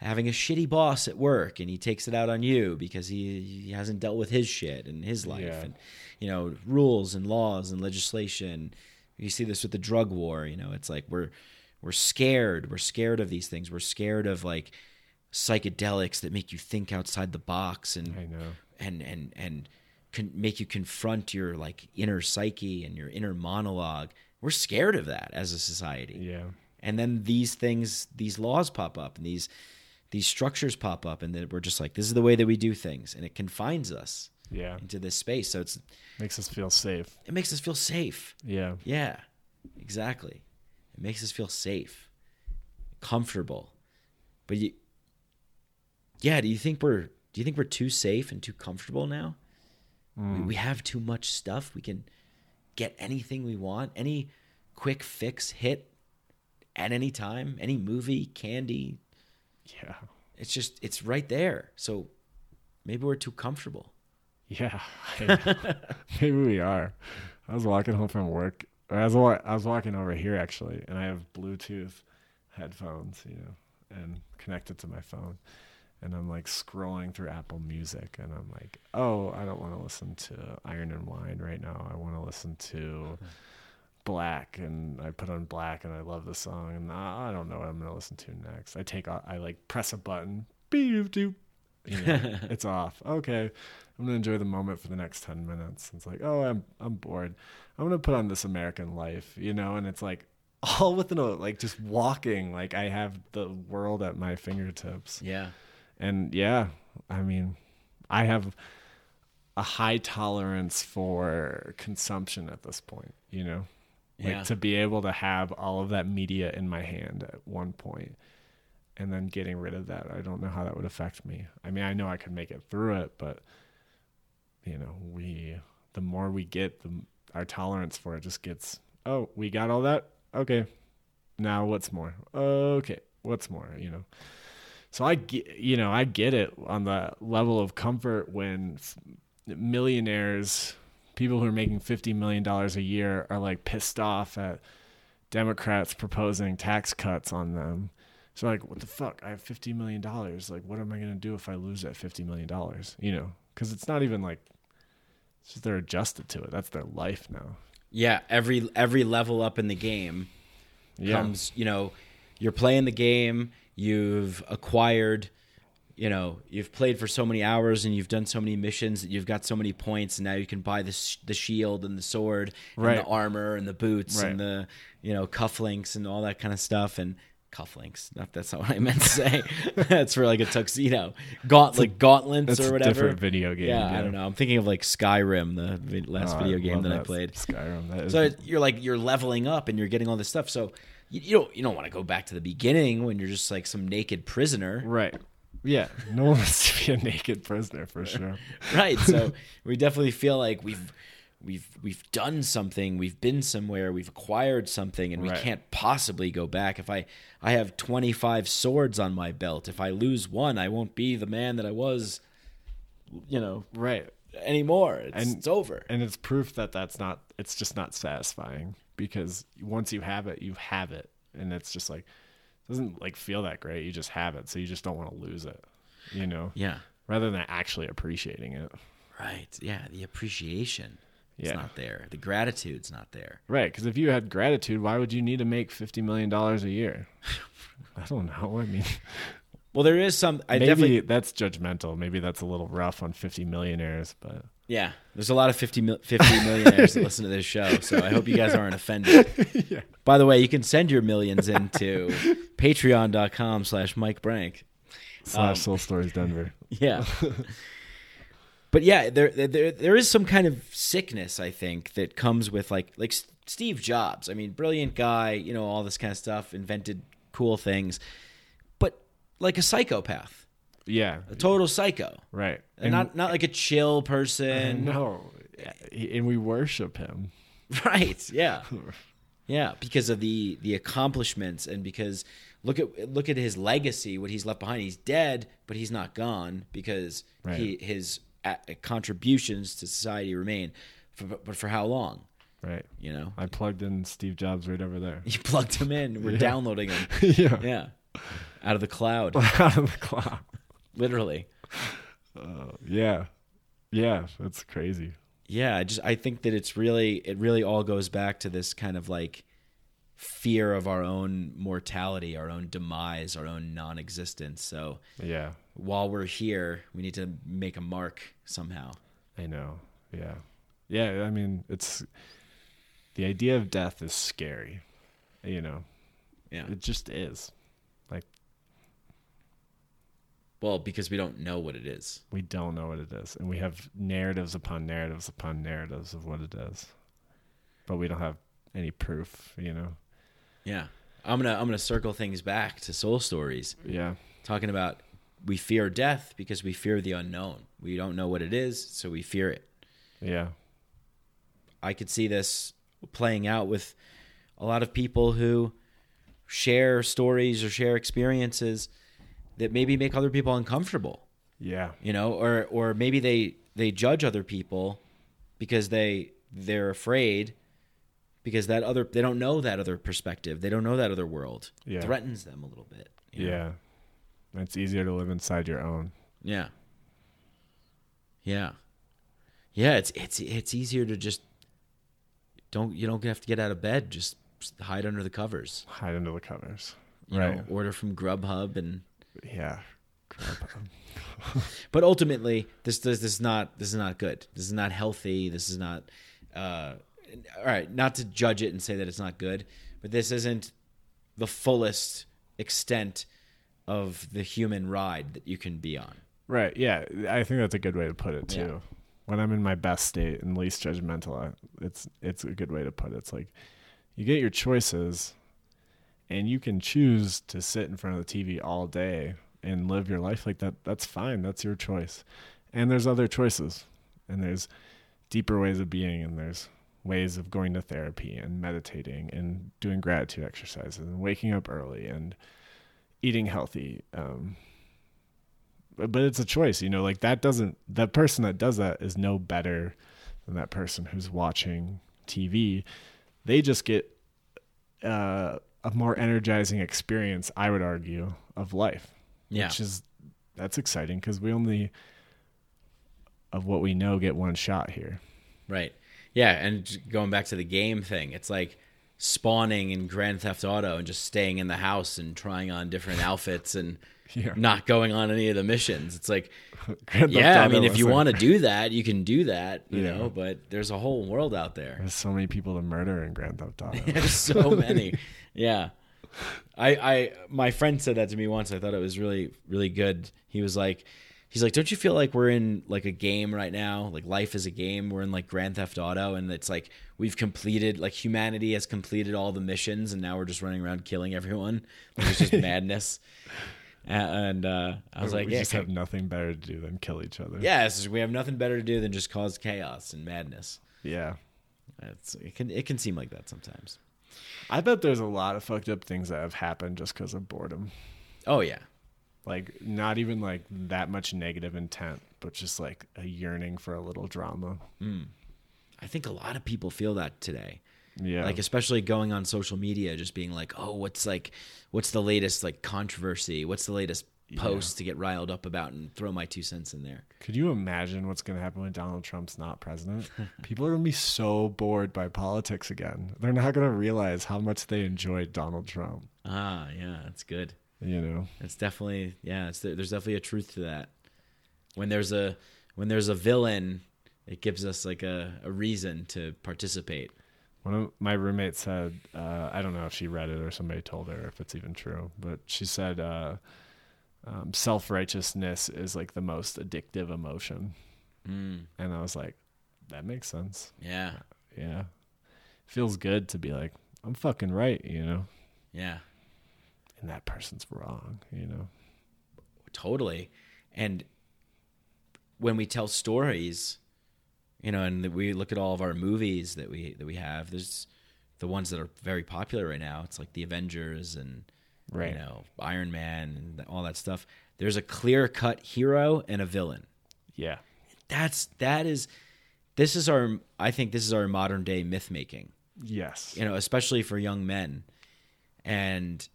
having a shitty boss at work and he takes it out on you because he, he hasn't dealt with his shit in his life Yeah. and you know rules and laws and legislation you see this with the drug war you know it's like we're we're scared we're scared of these things we're scared of like psychedelics that make you think outside the box and I know. and and and can make you confront your like inner psyche and your inner monologue we're scared of that as a society Yeah. and then these things these laws pop up and these these structures pop up and then we're just like this is the way that we do things. And it confines us Yeah. into this space. So it's Makes us feel safe. it makes us feel safe. Yeah. yeah exactly. It makes us feel safe comfortable. But you yeah do you think we're do you think we're too safe and too comfortable now? We, mm. we have too much stuff. We can get anything we want. Any quick fix hit at any time any movie candy Yeah. it's just it's right there so maybe we're too comfortable Yeah. Maybe we are. I was walking home from work. I was I was walking over here actually, and I have Bluetooth headphones, you know, and connected to my phone. And I'm like scrolling through Apple Music, and I'm like, oh, I don't want to listen to Iron and Wine right now. I want to listen to Black, and I put on Black, and I love the song, and I I don't know what I'm gonna listen to next. I take, I like press a button, beep doop, you know, it's off. Okay, I'm gonna enjoy the moment for the next ten minutes. It's like, oh, I'm I'm bored. I'm gonna put on this American Life, you know, and it's like all within a like just walking. Like I have the world at my fingertips, yeah and yeah, I mean, I have a high tolerance for consumption at this point. You know, like Yeah. to be able to have all of that media in my hand at one point and then getting rid of that i don't know how that would affect me. I mean i know i could make it through it but you know we the more we get the our tolerance for it just gets oh we got all that? Okay. Now what's more? Okay. What's more you know? So i get you know i get it on the level of comfort when millionaires people who are making fifty million dollars a year are like pissed off at Democrats proposing tax cuts on them. So like, what the fuck? I have fifty million dollars. Like, what am I gonna do if I lose that fifty million dollars? You know, because it's not even like it's just they're adjusted to it. That's their life now. Yeah, every every level up in the game Yeah. comes, you know, you're playing the game, you've acquired, you know, you've played for so many hours and you've done so many missions that you've got so many points and now you can buy the sh- the shield and the sword Right. and the armor and the boots Right. and the, you know, cufflinks and all that kind of stuff and cufflinks. Not that's not what I meant to say. that's for like a tuxedo. gauntlet like gauntlets That's or a whatever. different video game, Yeah, I don't know. I'm thinking of like Skyrim, the last Oh, video I game love that, I played. Skyrim. That is So you're like you're leveling up and you're getting all this stuff. So you, you don't you don't want to go back to the beginning when you're just like some naked prisoner, right. Yeah, no one wants to be a naked prisoner for sure. right? So we definitely feel like we've we've we've done something, we've been somewhere, we've acquired something, and we Right. can't possibly go back. If I I have 25 swords on my belt, if I lose one, I won't be the man that I was, you know, Right. anymore. It's, And- it's over. and it's proof that that's not it's just not satisfying because once you have it you have it and it's just like doesn't like feel that great you just have it so you just don't want to lose it you know yeah. rather than actually appreciating it Right. Yeah. The appreciation is Yeah. not there. The gratitude's not there. right because if you had gratitude why would you need to make 50 million dollars a year i don't know i mean Well, there is some. I maybe definitely. that's judgmental maybe that's a little rough on 50 millionaires but Yeah. There's a lot of 50, mil, 50 millionaires that listen to this show, so I hope you guys aren't offended. By the way, you can send your millions into patreon.com slash Mike Brank. slash um, soul stories denver Yeah. but yeah, there, there there is some kind of sickness I think that comes with like like Steve Jobs. I mean, brilliant guy, you know, all this kind of stuff, invented cool things. But like a psychopath, yeah a total psycho. right And not not like a chill person. no and we worship him Right. Yeah. Yeah, because of the the accomplishments and because look at look at his legacy, what he's left behind. He's dead, but he's not gone because Right. he his uh, contributions to society remain. For, but for how long? right You know, I plugged in Steve Jobs right over there. you plugged him in. We're downloading him. yeah. Yeah, out of the cloud, Out of the cloud. Literally. Uh, yeah. Yeah. That's crazy. yeah i just i think that it's really it really all goes back to this kind of like fear of our own mortality our own demise our own non-existence so Yeah. while we're here we need to make a mark somehow I know. Yeah. Yeah. I mean, it's the idea of death is scary. You know, yeah it just is. Like, well because we don't know what it is we don't know what it is. And we have narratives upon narratives upon narratives of what it is. But we don't have any proof, you know? yeah i'm gonna i'm gonna circle things back to soul stories Yeah. talking about we fear death because we fear the unknown we don't know what it is so we fear it Yeah. I could see this playing out with a lot of people who share stories or share experiences that maybe make other people uncomfortable, Yeah. you know, or or maybe they they judge other people because they they're afraid because that other they don't know that other perspective. They don't know that other world. Yeah. Threatens them a little bit. you know? Yeah. It's easier to live inside your own. Yeah. Yeah. Yeah, it's it's it's easier to just don't you don't have to get out of bed, just hide under the covers. Hide under the covers. You right. know, order from Grubhub and Yeah. but ultimately this this this is not this is not good. This is not healthy. This is not uh all right, not to judge it and say that it's not good, but this isn't the fullest extent of the human ride that you can be on. Right. Yeah. I think that's a good way to put it too. Yeah. When I'm in my best state and least judgmental, it's it's a good way to put it. It's like you get your choices, and you can choose to sit in front of the TV all day and live your life like that. That's fine. That's your choice. And there's other choices, and there's deeper ways of being, and there's ways of going to therapy and meditating and doing gratitude exercises and waking up early and eating healthy. Um, but it's a choice you know like that doesn't that person that does that is no better than that person who's watching TV. They just get uh, a more energizing experience, I would argue, of life. Yeah. Which is that's exciting because we only of what we know get one shot here. Right. Yeah, and going back to the game thing, it's like spawning in Grand Theft Auto and just staying in the house and trying on different outfits and Yeah. not going on any of the missions. It's like, yeah, I mean, if you want to do that, you can do that, you Yeah. know. But there's a whole world out there. There's so many people to murder in Grand Theft Auto. There's so many. Yeah. I, I my friend said that to me once. I thought it was really really good. He was like he's like, "Don't you feel like we're in like a game right now? Like life is a game. We're in like Grand Theft Auto and it's like we've completed like humanity has completed all the missions and now we're just running around killing everyone. Like, it's just madness." And uh, I was like, we "Yeah, just have nothing better to do than kill each other. yes, we have nothing better to do than just cause chaos and madness." Yeah. It's, it can it can seem like that sometimes. I bet there's a lot of fucked up things that have happened just because of boredom. Oh yeah. Like not even like that much negative intent, but just like a yearning for a little drama. Hmm. I think a lot of people feel that today. Yeah. Like especially going on social media, just being like, "Oh, what's like, what's the latest like controversy? What's the latest post to get riled up about and throw my two cents in there?" Could you imagine what's going to happen when Donald Trump's not president? People are going to be so bored by politics again. They're not going to realize how much they enjoyed Donald Trump. Ah, yeah, that's good. You know, It's definitely yeah. It's there's definitely a truth to that. When there's a when there's a villain, it gives us like a, a reason to participate. one of my roommates said, uh, I don't know if she read it or somebody told her if it's even true, but she said, uh, um, self righteousness is like the most addictive emotion. Mm, And I was like, that makes sense. yeah, Yeah. Feels good to be like, I'm fucking right, you know, yeah. and that person's wrong, you know. totally and when we tell stories you know and we look at all of our movies that we that we have there's the ones that are very popular right now it's like the avengers and Right. you know iron man and all that stuff there's a clear cut hero and a villain Yeah. that's that is this is our i think this is our modern day myth making Yes. you know, especially for young men. And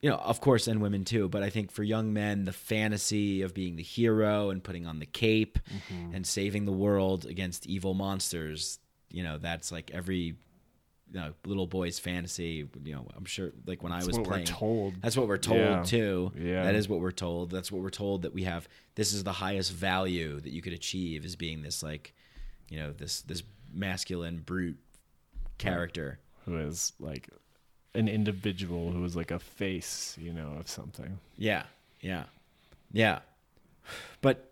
you know, of course, and women too, but I think for young men, the fantasy of being the hero and putting on the cape mm-hmm. and saving the world against evil monsters, you know, that's like every you know, little boy's fantasy. You know, I'm sure, like when I was what we're playing, told. That's what we're told Yeah. too. Yeah. that is what we're told. That's what we're told that we have. This is the highest value that you could achieve is being this like, you know, this this masculine brute character. Who is like an individual who is like a face, you know, of something. Yeah, yeah, yeah. But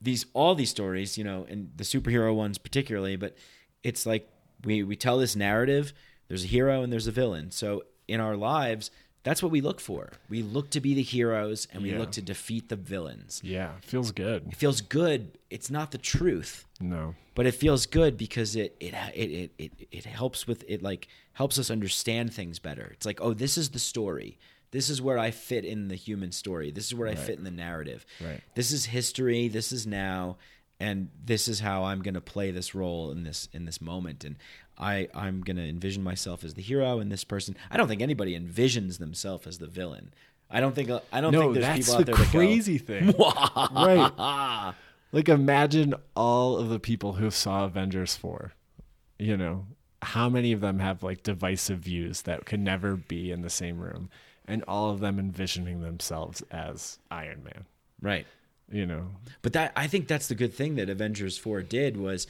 these all these stories, you know, and the superhero ones particularly, but it's like we we tell this narrative. There's a hero and there's a villain. So in our lives, that's what we look for. We look to be the heroes and we Yeah. look to defeat the villains. Yeah. it Feels good. It feels good. It's not the truth, No. but it feels good because it it it it it, it helps with it like helps us understand things better. It's like, oh, this is the story. This is where I fit in the human story. This is where I fit in the narrative. Right. This is history. This is now, and this is how I'm going to play this role in this in this moment. And I I'm going to envision myself as the hero and this person. I don't think anybody envisions themselves as the villain. I don't think I don't No, think there's people out the there crazy thing. that go, right. Like imagine all of the people who saw Avengers 4. You know, how many of them have like divisive views that could never be in the same room and all of them envisioning themselves as Iron Man, right. You know. But that I think that's the good thing that Avengers 4 did was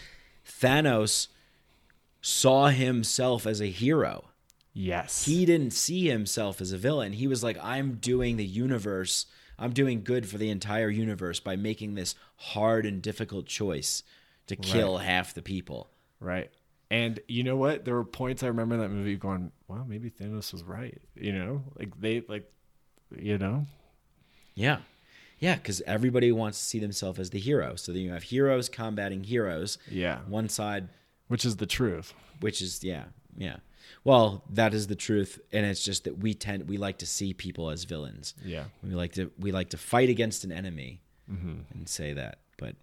Thanos saw himself as a hero. Yes. He didn't see himself as a villain. He was like I'm doing the universe. I'm doing good for the entire universe by making this hard and difficult choice to kill half the people. Right. And you know what? There were points I remember in that movie going, wow, maybe Thanos was right. You know, like they, like, you know, Yeah. Yeah, because everybody wants to see themselves as the hero. So then you have heroes combating heroes. Yeah. One side which is the truth. which is yeah yeah well that is the truth and it's just that we tend we like to see people as villains Yeah. we like to we like to fight against an enemy and say that but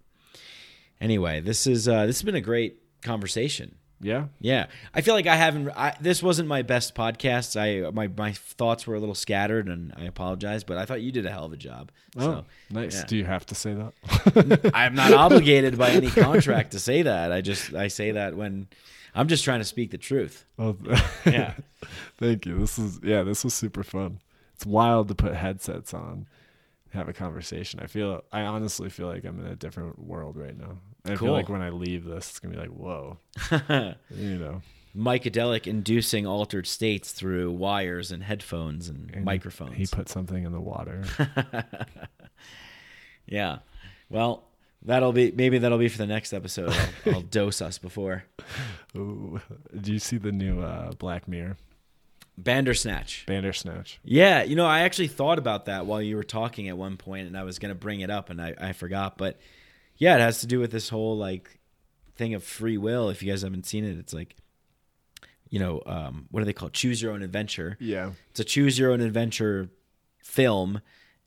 anyway, this is uh, this has been a great conversation. Yeah. Yeah, I feel like I haven't. I, this wasn't my best podcast. I my my thoughts were a little scattered, and I apologize. But I thought you did a hell of a job. Oh, So nice. yeah. Do you have to say that? I'm not obligated by any contract to say that. I just I say that when I'm just trying to speak the truth. oh, Yeah. Thank you. This is yeah. This was super fun. It's wild to put headsets on, have a conversation. I feel. I honestly feel like I'm in a different world right now. I Cool. feel like when I leave this, it's gonna be like whoa. you know. Micadelic inducing altered states through wires and headphones and, And microphones. He put something in the water. yeah. Well, that'll be maybe that'll be for the next episode. I'll, I'll dose us before Ooh. Do you see the new uh, Black Mirror Bandersnatch. Bandersnatch? Yeah, you know, I actually thought about that while you were talking at one point, and I was going to bring it up, and I, I forgot. But yeah, it has to do with this whole like thing of free will. If you guys haven't seen it, it's like, you know, um, what do they call? Choose your own adventure. Yeah. It's a choose your own adventure film,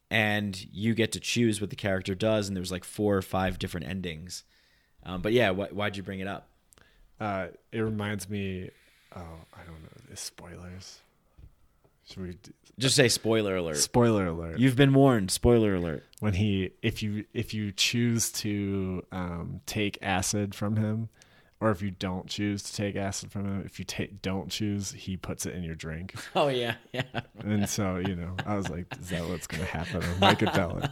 and you get to choose what the character does. And there's like four or five different endings. Um, but yeah, wh- why'd you bring it up? Uh, it reminds me. Oh, I don't know. Is spoilers? Should we? Just say spoiler alert. spoiler alert. You've been warned. Spoiler alert. when he if you if you choose to um, take acid from him or if you don't choose to take acid from him if you take don't choose he puts it in your drink Oh yeah, yeah. and so you know i was like is that what's going to happen with Micadelic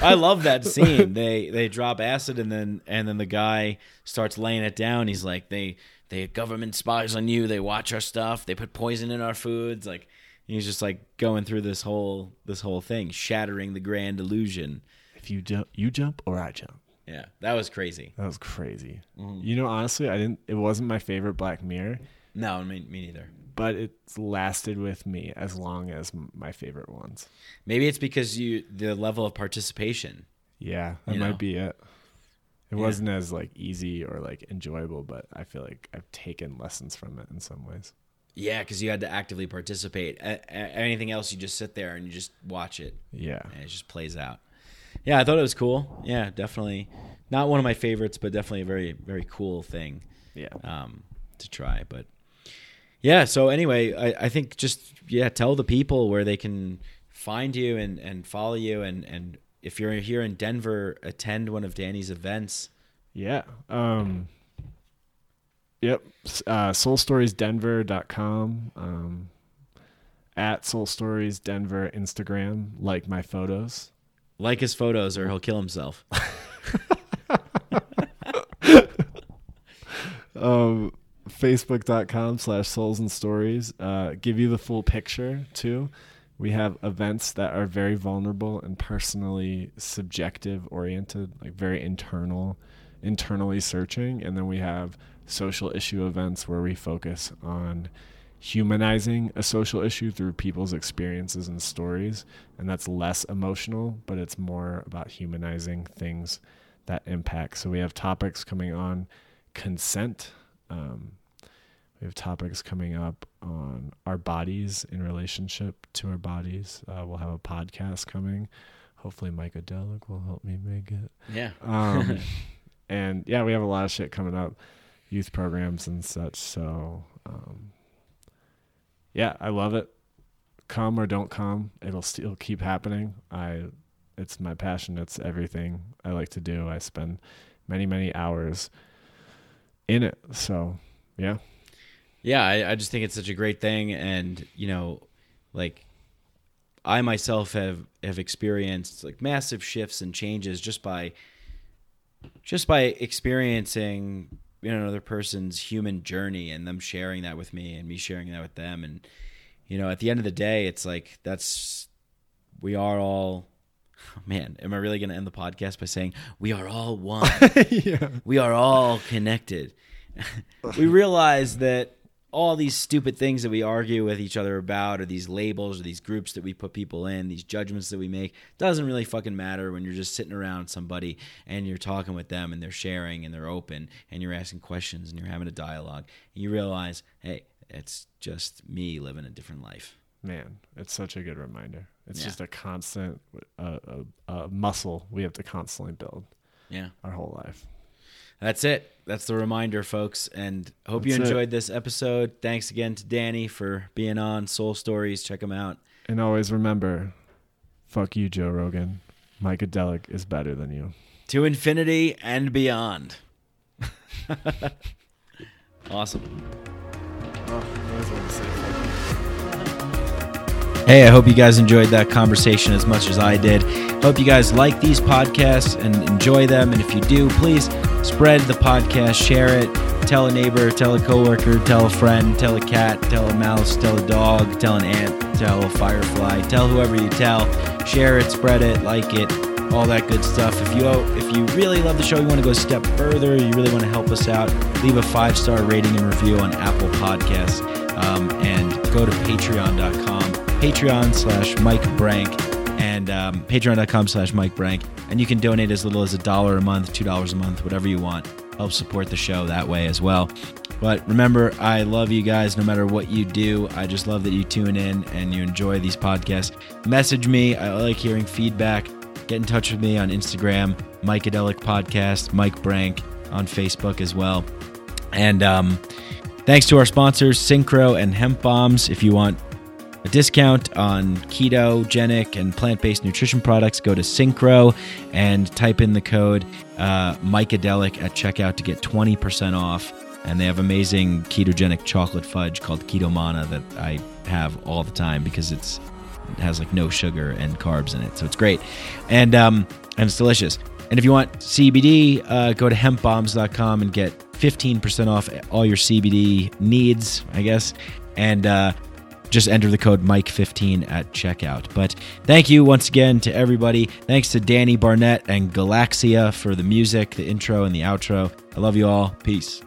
I love that scene. They they drop acid and then and then the guy starts laying it down. He's like they they government spies on you. They watch our stuff. They put poison in our foods. Like he's just like going through this whole this whole thing, shattering the grand illusion. if you jump you jump or i jump Yeah, that was crazy. that was crazy Mm-hmm. you know honestly i didn't it wasn't my favorite black mirror No, me, me neither. but it's lasted with me as long as my favorite ones Maybe it's because you the level of participation. Yeah, that You might know? be it. It Yeah. wasn't as like easy or like enjoyable, but I feel like I've taken lessons from it in some ways. Yeah, because you had to actively participate. A- a- anything else, you just sit there and you just watch it. Yeah. and it just plays out. Yeah, I thought it was cool. Yeah, definitely not one of my favorites, but definitely a very very cool thing Yeah. um, to try. But yeah, so anyway, I, I think just yeah, tell the people where they can find you and, and follow you, and and if you're here in Denver, attend one of Danny's events. Yeah. Um Yep. Uh soulstoriesdenver.com um at Soul Stories Denver Instagram, like my photos. Like his photos, or he'll kill himself. um facebook.com slash souls and stories uh give you the full picture too we have events that are very vulnerable and personally subjective oriented like very internal internally searching. And then we have social issue events where we focus on humanizing a social issue through people's experiences and stories. And that's less emotional but it's more about humanizing things that impact. So we have topics coming on consent um, we have topics coming up on our bodies in relationship to our bodies uh, we'll have a podcast coming hopefully Micadelic will help me make it Yeah, um, and yeah, we have a lot of shit coming up, youth programs and such. So, um, yeah, I love it. Come or don't come, it'll still keep happening. I, it's my passion. It's everything I like to do. I spend many, many hours in it. So, yeah, yeah. I, I just think it's such a great thing, and you know, like I myself have have experienced like massive shifts and changes just by just by experiencing you know another person's human journey and them sharing that with me and me sharing that with them and you know at the end of the day it's like that's we are all oh, man am i really going to end the podcast by saying we are all one yeah, we are all connected. we realize that all these stupid things that we argue with each other about, or these labels, or these groups that we put people in, these judgments that we make, doesn't really fucking matter when you're just sitting around somebody and you're talking with them and they're sharing and they're open and you're asking questions and you're having a dialogue. And you realize, hey, it's just me living a different life. man, it's such a good reminder. It's Yeah. just a constant uh, a, a muscle we have to constantly build. Yeah. our whole life. That's it. That's the reminder, folks. And hope you That's it. enjoyed this episode. Thanks again to Danny for being on Soul Stories. Check him out. And always remember, fuck you, Joe Rogan. Mike Micadelic is better than you. To infinity and beyond. awesome. Hey, I hope you guys enjoyed that conversation as much as I did. Hope you guys like these podcasts and enjoy them. And if you do, please spread the podcast, share it, tell a neighbor, tell a coworker, tell a friend, tell a cat, tell a mouse, tell a dog, tell an ant, tell a firefly, tell whoever you tell. Share it, spread it, like it, all that good stuff. If you if you really love the show, you want to go a step further, you really want to help us out, leave a five star rating and review on Apple Podcasts, um, and go to Patreon.com, Patreon slash Mike Brank, and um, Patreon.com slash Mike Brank, and you can donate as little as a dollar a month, two dollars a month, whatever you want. Help support the show that way as well. But remember, I love you guys no matter what you do. I just love that you tune in and you enjoy these podcasts. Message me. I like hearing feedback. Get in touch with me on Instagram, Micadelic Podcast, Mike Brank on Facebook as well. And um, thanks to our sponsors, Synchro and Hemp Bombs. If you want a discount on ketogenic and plant-based nutrition products go to synchro and type in the code uh, at checkout to get 20% off. And they have amazing ketogenic chocolate fudge called keto mana that i have all the time because it's it has like no sugar and carbs in it. So it's great. And um and it's delicious. And if you want cbd uh, go to hempbombs.com and get 15% off all your cbd needs i guess and uh just enter the code Mike15 at checkout. But thank you once again to everybody. Thanks to Danny Barnett and Galaxia for the music, the intro, and the outro. I love you all. Peace.